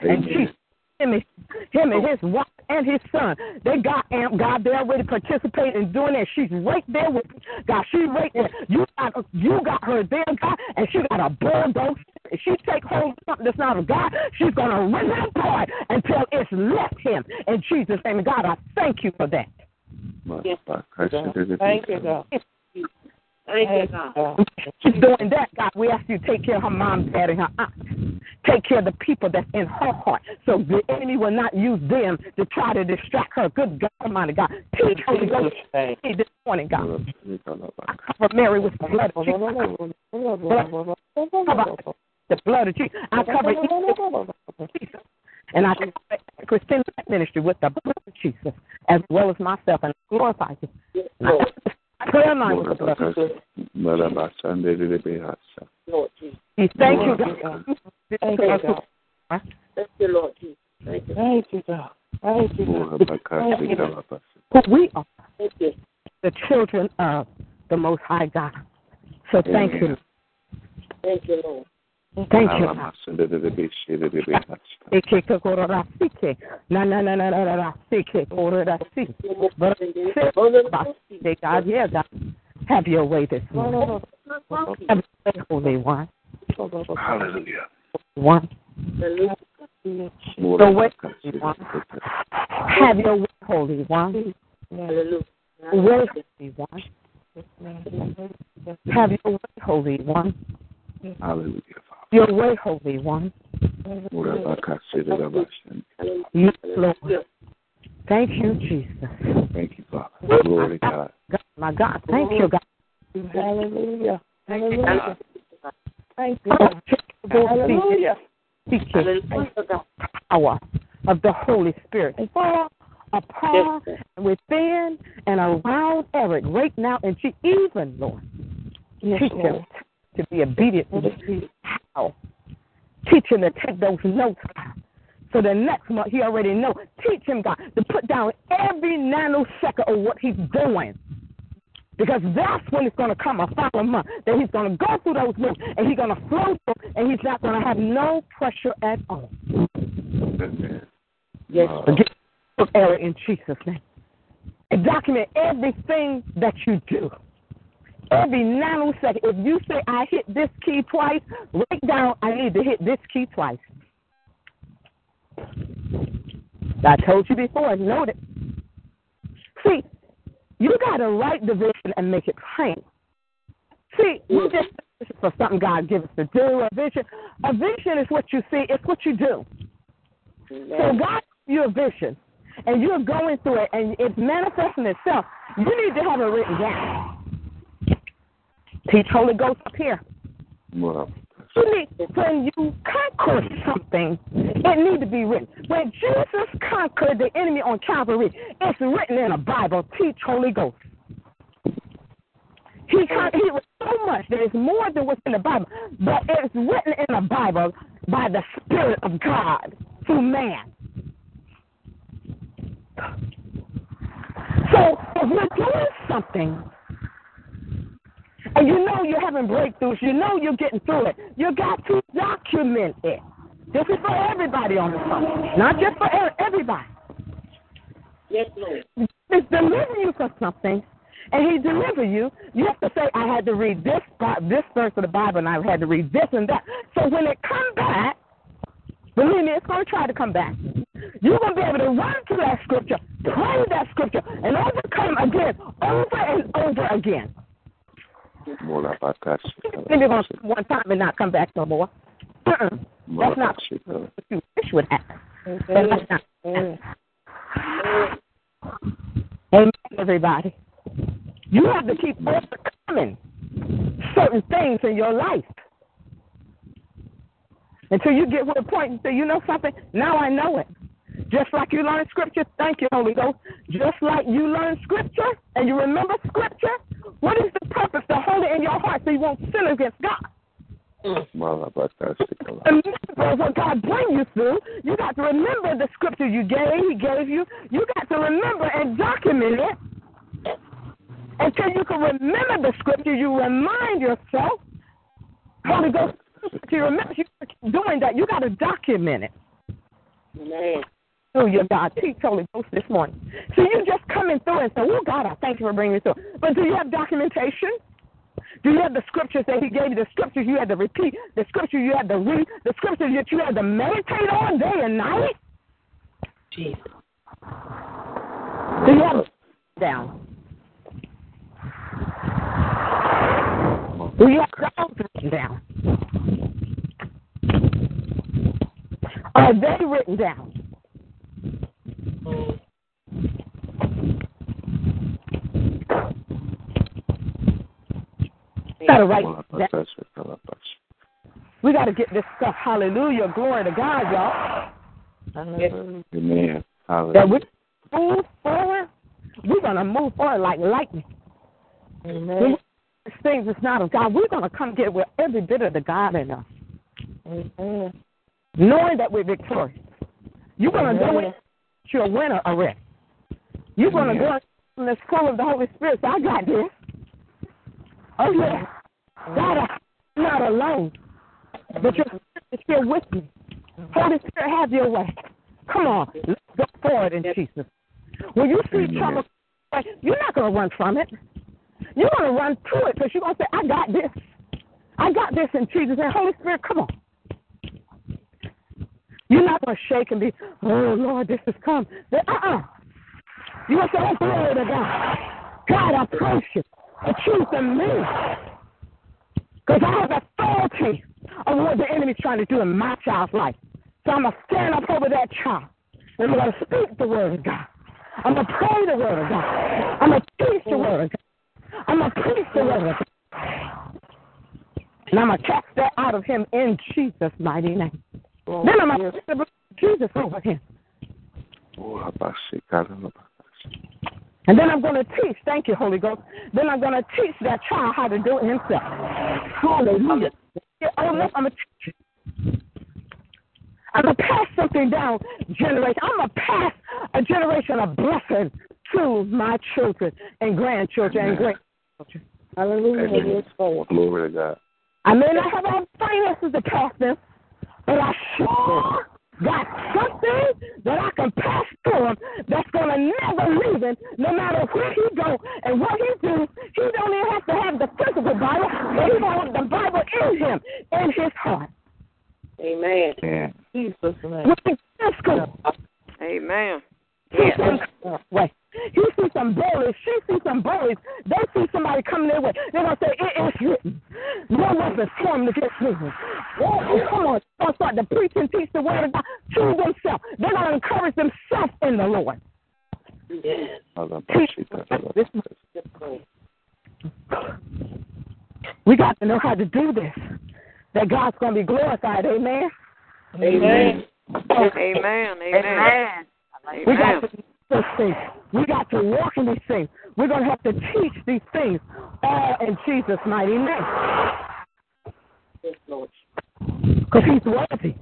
and. Jesus, him and, him and oh. his wife and his son, they got amp. God, they already participate in doing that. She's right there with God. She's right there. You got you got her there, God, and she got a bulldozer. If she take hold of something that's not of God, she's gonna rip it apart until it's left him. In Jesus' name, and God, I thank you for that. Yes. Thank you, God. Thank you, God. Uh, she's doing that, God. We ask you to take care of her mom, dad, and her aunt. Take care of the people that's in her heart. So the enemy will not use them to try to distract her. Good God Almighty, God. Teach her to go this morning, God. Mm, mm, mm, I cover Mary with the blood of Jesus. Cover the blood of Jesus. I cover Jesus. And I cover Christian ministry with the blood of Jesus, as well as myself, and I glorify you. And I cover the prayer line with the blood of Jesus. Lord Jesus. We thank you, God. Thank you, God. Thank you, Lord Jesus. Thank you. Thank you, God. Thank you, God. Who we are, Thank you. the children of the Most High God. So thank you. Thank you, Lord. Thank you. God, yeah, God, have your way this morning. Have your way, Holy One. Hallelujah. One. The way. Have your way, Holy One. Hallelujah. Way, Holy One. Have your way, Holy One. Hallelujah. Your way, Holy One. Yes, Lord. Thank you, Jesus. Thank you, Father. Glory to God. God, my God, thank you, God. Hallelujah. Thank you, God. Thank you, oh, God. Hallelujah. Speak it. Hallelujah, power of the Holy Spirit fall upon, yes, within, and around Eric right now. And she even, Lord, yes, teach Lord. him to be obedient to the how. Teach him to take those notes, So the next month he already know. Teach him, God, to put down every nanosecond of what he's doing. Because that's when it's going to come a final month. That he's going to go through those moves and he's going to flow through and he's not going to have no pressure at all. Yes. Forget error in Jesus' name. And document everything that you do. Every nanosecond. If you say, I hit this key twice, write down, I need to hit this key twice. I told you before, note it. See, you got to write the vision and make it plain. See, we just for something God gives us to do. A vision, a vision is what you see. It's what you do. So God gives you a vision, and you're going through it, and it's manifesting itself. You need to have it written down. Teach Holy Ghost up here. Well, you need, when you conquer something, it needs to be written. When Jesus conquered the enemy on Calvary, it's written in the Bible. Teach Holy Ghost. He, con- he was so much that it's more than what's in the Bible, but it's written in the Bible by the Spirit of God through man. So if we're doing something and you know you're having breakthroughs, you know you're getting through it, you got to document it. This is for everybody on the phone, not just for everybody. Yes, Lord. He's delivering you for something, and He deliver you. You have to say, "I had to read this this verse of the Bible, and I had to read this and that." So when it comes back, believe me, it's going to try to come back. You're going to be able to run to that scripture, pray that scripture, and overcome again, over and over again. More about that. Maybe going to one time and not come back no more. Uh-uh. That's not what you wish would happen. Mm-hmm. That's not. Mm-hmm. Amen, everybody. You have to keep overcoming certain things in your life until you get to a point and say, you know something? Now I know it. Just like you learn scripture, thank you, Holy Ghost. Just like you learn scripture and you remember scripture, what is the purpose to hold it in your heart so you won't sin against God? Remember what God bring you through. You got to remember the scripture you gave, He gave you. You got to remember and document it. Until you can remember the scripture, you remind yourself. Holy Ghost, you remember you doing that. You got to document it. Man. Oh, your God, teach Holy Ghost this morning. So you just coming through and say, "Oh God, I thank you for bringing me through." But do you have documentation? Do you have the scriptures that He gave you? The scriptures you had to repeat. The scriptures you had to read. The scriptures that you had to meditate on day and night. Jesus. Do you have it down? Do you have those down? Are they written down? Gotta write that. We got to get this stuff. Hallelujah. Glory to God, y'all. Amen. Hallelujah. That we move forward. We're going to move forward like lightning. Amen. Things is not of God. We're going to come get with every bit of the God in us. Amen. Knowing that we're victorious. You're going to go in, you're a winner already. You're going to go in the school of the Holy Spirit. So I got this. Oh, yeah. God, I'm not alone. But your spirit is here with me. Holy Spirit, have your way. Come on. Let's go forward in Jesus. When you see trouble, you're not going to run from it. You're going to run to it because you're going to say, I got this. I got this in Jesus. And Holy Spirit, come on. You're not going to shake and be, oh, Lord, this has come. Uh uh-uh. uh. You're going to say, glory to God. God, I praise you. The truth in me. Because I have authority of what the enemy's trying to do in my child's life. So I'm going to stand up over that child. And I'm going to speak the word of God. I'm going to pray the word of God. I'm going to teach the word of God. I'm going to preach the word of God. And I'm going to cast that out of him in Jesus' mighty name. Then I'm going to Jesus over him. And then I'm going to teach, thank you, Holy Ghost. Then I'm going to teach that child how to do it himself. Hallelujah. Oh, I'm a teacher. I'm going to pass something down generation. I'm going to pass a generation of blessing to my children and grandchildren and great children. Hallelujah. Glory to God. I may not have all the finances to pass them, but I sure got something that I can pass to him that's gonna never leave him, no matter where he go and what he do. He don't even have to have the physical Bible, but he want the Bible in him, in his heart. Amen. Yeah. Jesus' name. That's. Amen. He sees, wait. He sees some bullies. She sees some bullies. They see somebody coming their way. They're going to say, it is written. No weapon formed against me. Oh, come on. They'll start to preach and teach the word of God to themselves. They're going to encourage themselves in the Lord. We got to know how to do this. That God's going to be glorified. Amen. Amen. Amen. Amen. We got to do these things. We got to walk in these things. We're going to have to teach these things all in Jesus' mighty name. Because He's worthy.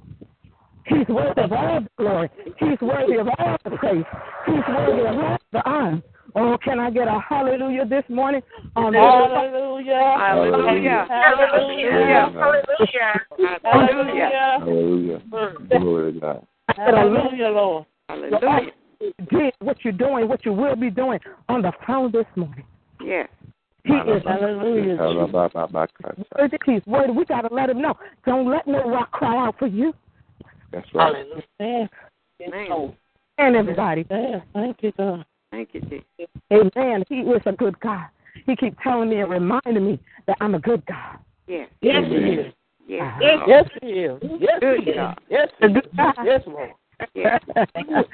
He's worthy of all the glory. He's worthy of all the praise. He's worthy of all the honor. Oh, can I get a hallelujah this morning? Um, Hallelujah. Hallelujah. Hallelujah. Hallelujah. Hallelujah. Hallelujah. Glory to God. Hallelujah, Lord. Hallelujah. Did what you're doing, what you will be doing on the phone this morning. Yeah. He is Hallelujah. worthy. He's worthy. We got to let him know. Don't let no rock cry out for you That's right. Amen. Amen. and everybody. Amen. Thank you, God. Thank you, Jesus. Amen. He is a good God. He keeps telling me and reminding me that I'm a good God. Yes. Yes, He is. Yes. Uh-huh. Yes, He is. Yes, Good He is. God. Yes, He is. Yes, Lord. Yes.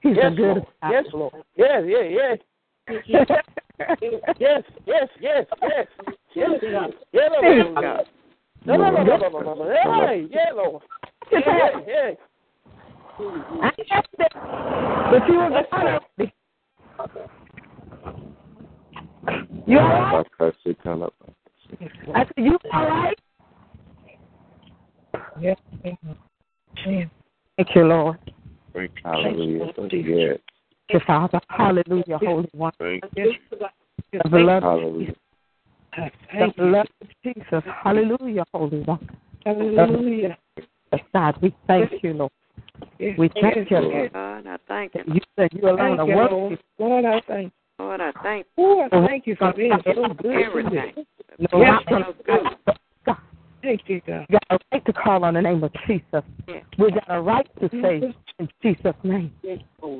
He's Yes, good Lord. Yes, Lord. Yes, yeah, yes. Yes, yes, yes, yes. Yes, God. Yeah, Lord. God. No, no, no, no, no, no, no, no. Hey, yeah, Lord. Yeah, yeah, yeah. I asked it, but you were honor me. You all right? I said, you all right? Yes. thank you. Thank you, Lord. Hallelujah. Yes. Thank you, Father. Hallelujah, Holy One. Thank The blood, Hallelujah. the blood of Jesus. Hallelujah, Holy One. Hallelujah. God, we thank you, Lord. We thank you, Lord. God, I thank you. You said you alone Thank are worthy. Lord. Lord, I thank Lord, I thank you. Lord, I thank oh, you for being so good everything. No, Yes, not so good. God. Thank you, God. We got a right to call on the name of Jesus. Yes. We got a right to say in Jesus' name.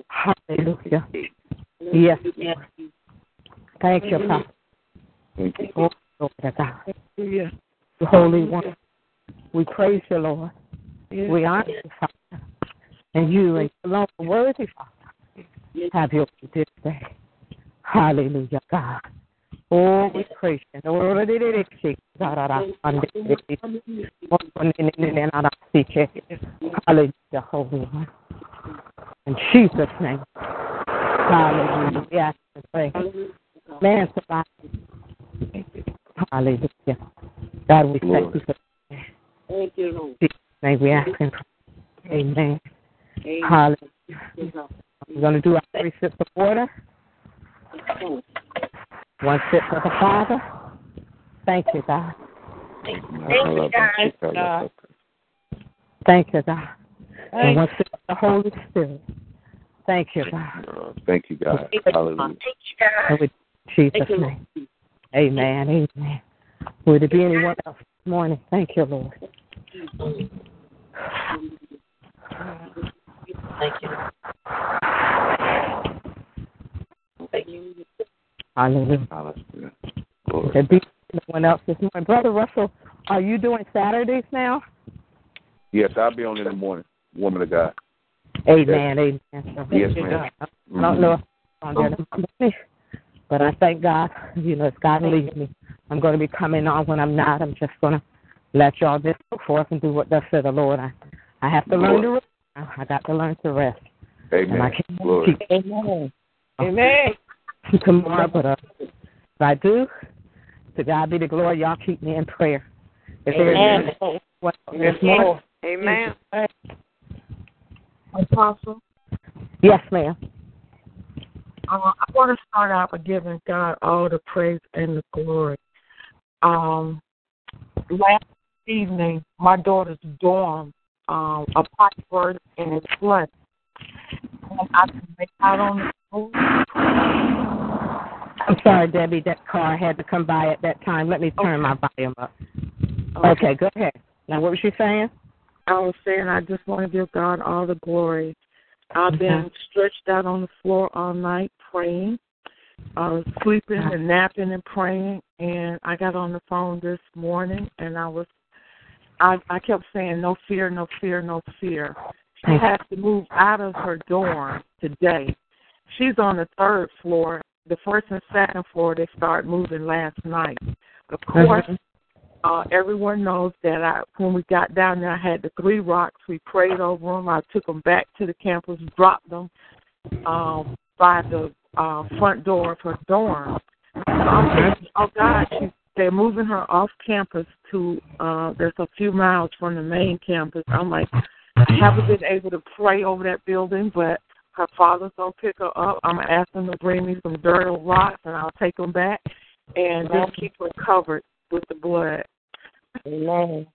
Hallelujah. Yes. Lord. Thank you, Father. Thank you. Oh, Lord God. Hallelujah. The Holy One. We praise you, Lord. Yes. We honor you, Father. And you and you alone are worthy, Father. Have your way this day. Hallelujah, God. Oh, we praise you. Oh, they did it, shake. God, I- I- I- Hallelujah, Holy One. In Jesus' name. Hallelujah. Yes, pray. Man, survive. Hallelujah. God, we thank you for Thank you, Lord. Name. We ask him. Amen. Amen. Hallelujah. We're going to do our three sips of water. One sip for the Father. Thank you, God. Thank you, God. Thank you, God. And one sip for the Holy Spirit. Thank you, God. Thank you, God. Hallelujah. And with Jesus' name. Amen. Amen. Would there be anyone else this morning? Thank you, Lord. Thank you. Thank you. Hallelujah. Hallelujah. Would there be anyone else this morning? Brother Russell, are you doing Saturdays now? Yes, I'll be on in the morning, woman of God. Amen. Amen. So, Yes, ma'am. I don't know if I'm going to be, but I thank God. You know, if God leads me, I'm going to be coming on. When I'm not, I'm just going to let y'all just go forth and do what thus said the Lord. I, I have to learn to. I got to learn to rest. Amen. And I can't Glory. keep Amen. Amen. tomorrow, but uh, if I do, to God be the glory. Y'all keep me in prayer. If Amen. there's what this morning, Amen. Apostle, yes, ma'am. uh, I want to start out by giving God all the praise and the glory. Um, last evening, my daughter's dorm, um, a pipe burst and it flooded. And I could make out on the floor. I'm sorry, Debbie. That car had to come by at that time. Let me turn my volume up. Okay, go ahead. Now, what was you saying? I was saying I just want to give God all the glory. I've been stretched out on the floor all night praying, uh, sleeping and napping and praying. And I got on the phone this morning, and I was, I, I kept saying, "No fear, no fear, no fear." She has to move out of her dorm today. She's on the third floor. The first and second floor they start moving last night. Of course, uh, everyone knows that I, when we got down there, I had the three rocks. We prayed over them. I took them back to the campus, dropped them um, by the uh, front door of her dorm. So I'm thinking, oh God, she, they're moving her off campus to. Uh, there's a few miles from the main campus. I'm like, I haven't been able to pray over that building, but her father's gonna pick her up. I'm gonna ask him to bring me some dirt or rocks, and I'll take them back and just keep her covered with the blood. Amen.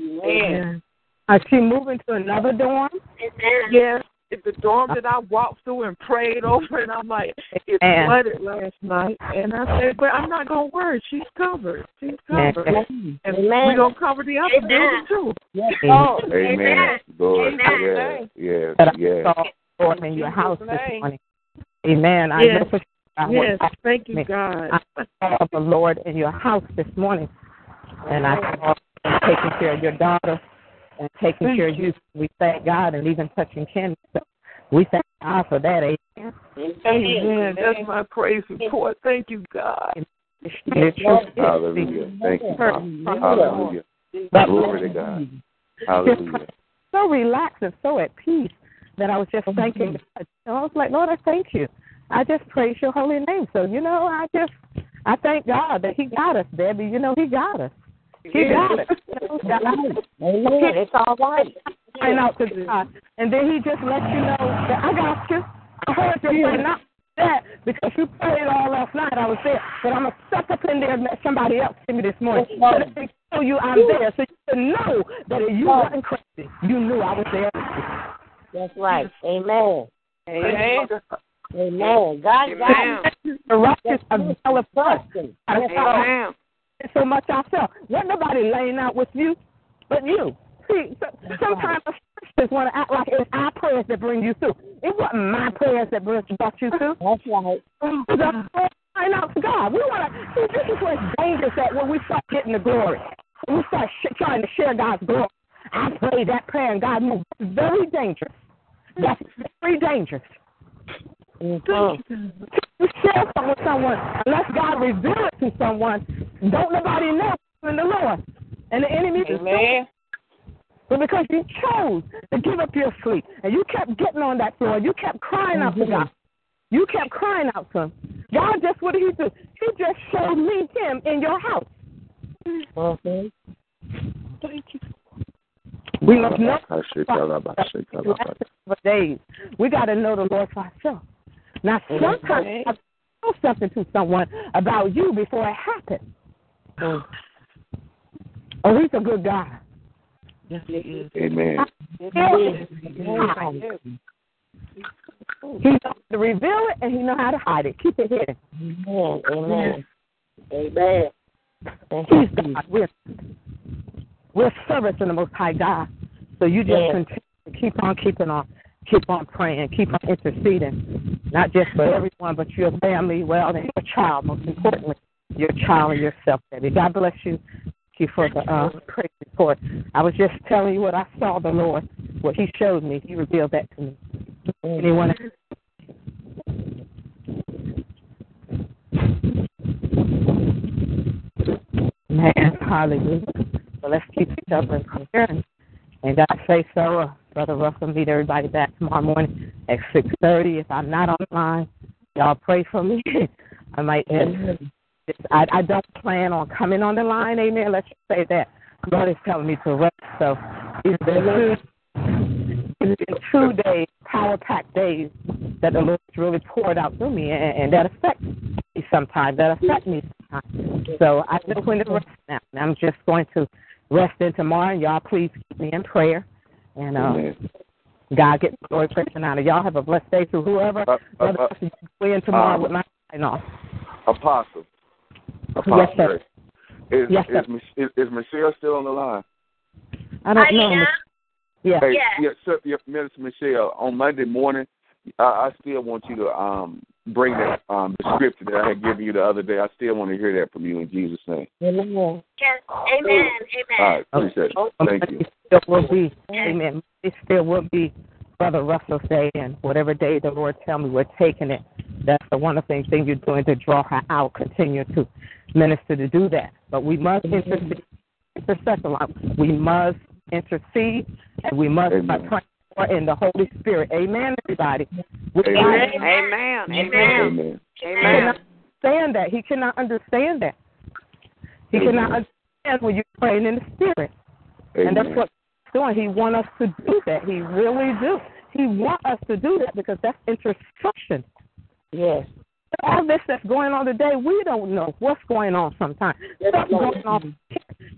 Amen. Is she moving to another dorm? Yes, it's the dorm that I walked through and prayed over, and I'm like, it Amen. flooded last night, and I said, but I'm not gonna worry. She's covered. She's covered, Amen. and we're gonna cover the other Amen. building too. Oh, Amen. Lord. Amen. Yes. Yes. Yes. Saw Lord in your house this morning. Amen. I Yes. know for sure I Yes, thank you, God. I saw the Lord in your house this morning, and I saw him taking care of your daughter and taking Thank care of you. We thank God and even touching Ken. So we thank God for that. Amen. Amen. That's my praise report. Thank you, God. You're. Hallelujah. Thank you, Father. Hallelujah. Glory to God. Hallelujah. so relaxed and so at peace that I was just oh, thanking God. So I was like, Lord, I thank you. I just praise your holy name. So, you know, I just, I thank God that He got us, Debbie. You know, He got us. He got us. You know, God, It's all right. crying out to God. And then He just lets you know that I got you. I heard you say not that because you prayed all last night. I was there. But I'm going to step up in there and let somebody else see me this morning. So they show you I'm there. So you can know that you wasn't crazy. You knew I was there. That's right. Amen. Amen. Amen. God got Amen. The righteous avail of us. Amen. so much ourselves. Wasn't nobody laying out with you, but you. See, so, sometimes Christians want to act like it's our prayers that bring you through. It wasn't my prayers that brought brought you through. That's right. It was our prayers crying out to God. We want to see. This is where it's dangerous at when we start getting the glory. When we start sh- trying to share God's glory. I prayed that prayer and God moved. It's very dangerous. That's very dangerous. Mhm. You share something with someone unless God reveal it to someone. Don't nobody know in the Lord. And the enemy is Amen. but because you chose to give up your sleep and you kept getting on that floor, you kept crying out to God. You kept crying out to him. God just what did he do? He just showed me him in your house. Mhm. Thank you. We must know for days. We got to know the Lord for ourselves. Now, sometimes I know something to someone about you before it happens. Oh, he's a good guy. Yes, he is. Amen. He knows how to reveal it and he knows how to hide it. Keep it hidden. Amen. Amen. Amen. Thank He's. God. We're, we're servants in the Most High God. So you just Yes. continue to keep on keeping on, keep on praying, keep on interceding, not just for everyone, but your family, well, and your child, most importantly, your child and yourself, baby. God bless you. Thank you for the uh, praise report. I was just telling you what I saw the Lord, what He showed me. He revealed that to me. Anyone Man, hallelujah. So let's keep each other in prayer. And God say so. Uh, Brother Russell, meet everybody back tomorrow morning at 6.30. If I'm not online, y'all pray for me. I might I, I don't plan on coming on the line, amen. Let's say that. God is telling me to rest. So it's been two, it's been two days, power packed days that the Lord really poured out through me, and, and that affects me sometimes. That affects me sometimes. So I know when to rest now. And I'm just going to rest in tomorrow, and y'all please keep me in prayer. And uh, God get the glory, praise, and honor. Y'all have a blessed day to whoever. Uh, uh, uh, in tomorrow uh, with my sign off. Apostle. Apostle. Yes, sir. Is, yes, sir. Is, is, is Michelle still on the line? I don't know. Yeah. Hey, yeah. Sir, yeah, Minister Michelle, on Monday morning, I, I still want you to um bring that um the scripture that I had given you the other day. I still want to hear that from you in Jesus' name. Amen. Yes. Amen. Amen. All right. Appreciate it. Thank you. It still will be. Amen. It still will be Brother Russell's day, and whatever day the Lord tell me we're taking it. That's the wonderful thing you're doing to draw her out. Continue to minister to do that. But we must intercede. Intercession. We must intercede, and we must pray in the Holy Spirit. Amen, everybody. Amen. Amen. Amen. Amen. Understand that. He cannot understand that. He Amen. cannot understand when you're praying in the Spirit. Amen. And that's what he's doing. He wants us to do that. He really do. He wants us to do that because that's intercession. Yes. All this that's going on today, we don't know what's going on sometimes. Something's going on.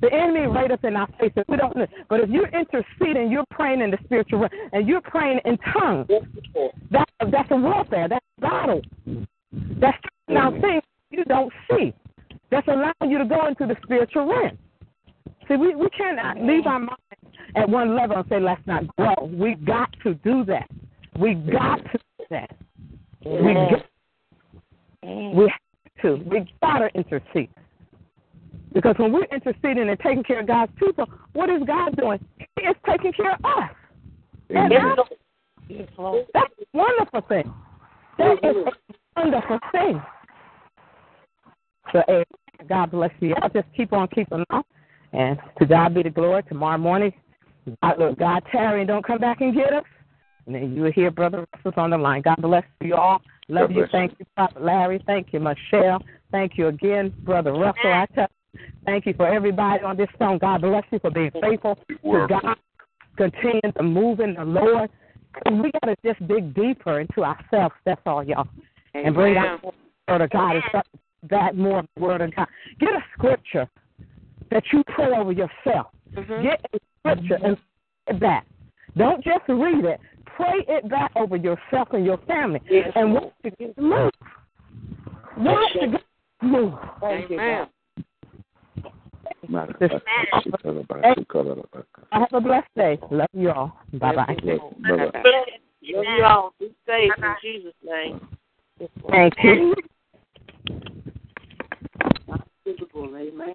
The enemy right up in our faces. We don't know. But if you're interceding, you're praying in the spiritual realm, and you're praying in tongues, that, that's a warfare. That's a battle. That's now things you don't see. That's allowing you to go into the spiritual realm. See, we, we cannot leave our mind at one level and say, let's not grow. We got to do that. We got to do that. We got we have to. We gotta intercede. Because when we're interceding and taking care of God's people, what is God doing? He is taking care of us. And that's a wonderful thing. That is a wonderful thing. So, hey, God bless you. I'll just keep on keeping on. And to God be the glory. Tomorrow morning, God, look, God tarry and don't come back and get us. And then you will hear Brother Russell's on the line. God bless you all. Love you. Thank you, Prophet Larry. Thank you, Michelle. Thank you again, Brother Russell. I tell you, thank you for everybody on this phone. God bless you for being faithful to God. Continue to move in the Lord. We got to just dig deeper into ourselves. That's all, y'all. Amen. And bring out the Word of God and start that more Word of God. Get a scripture that you pray over yourself. Mm-hmm. Get a scripture and that. Don't just read it pray it back over yourself and your family. Yes. And watch it move. Watch it move. Amen. I have a blessed day. Love you all. Bye bye. Love you all. Be safe in Jesus' name. Thank you. Amen.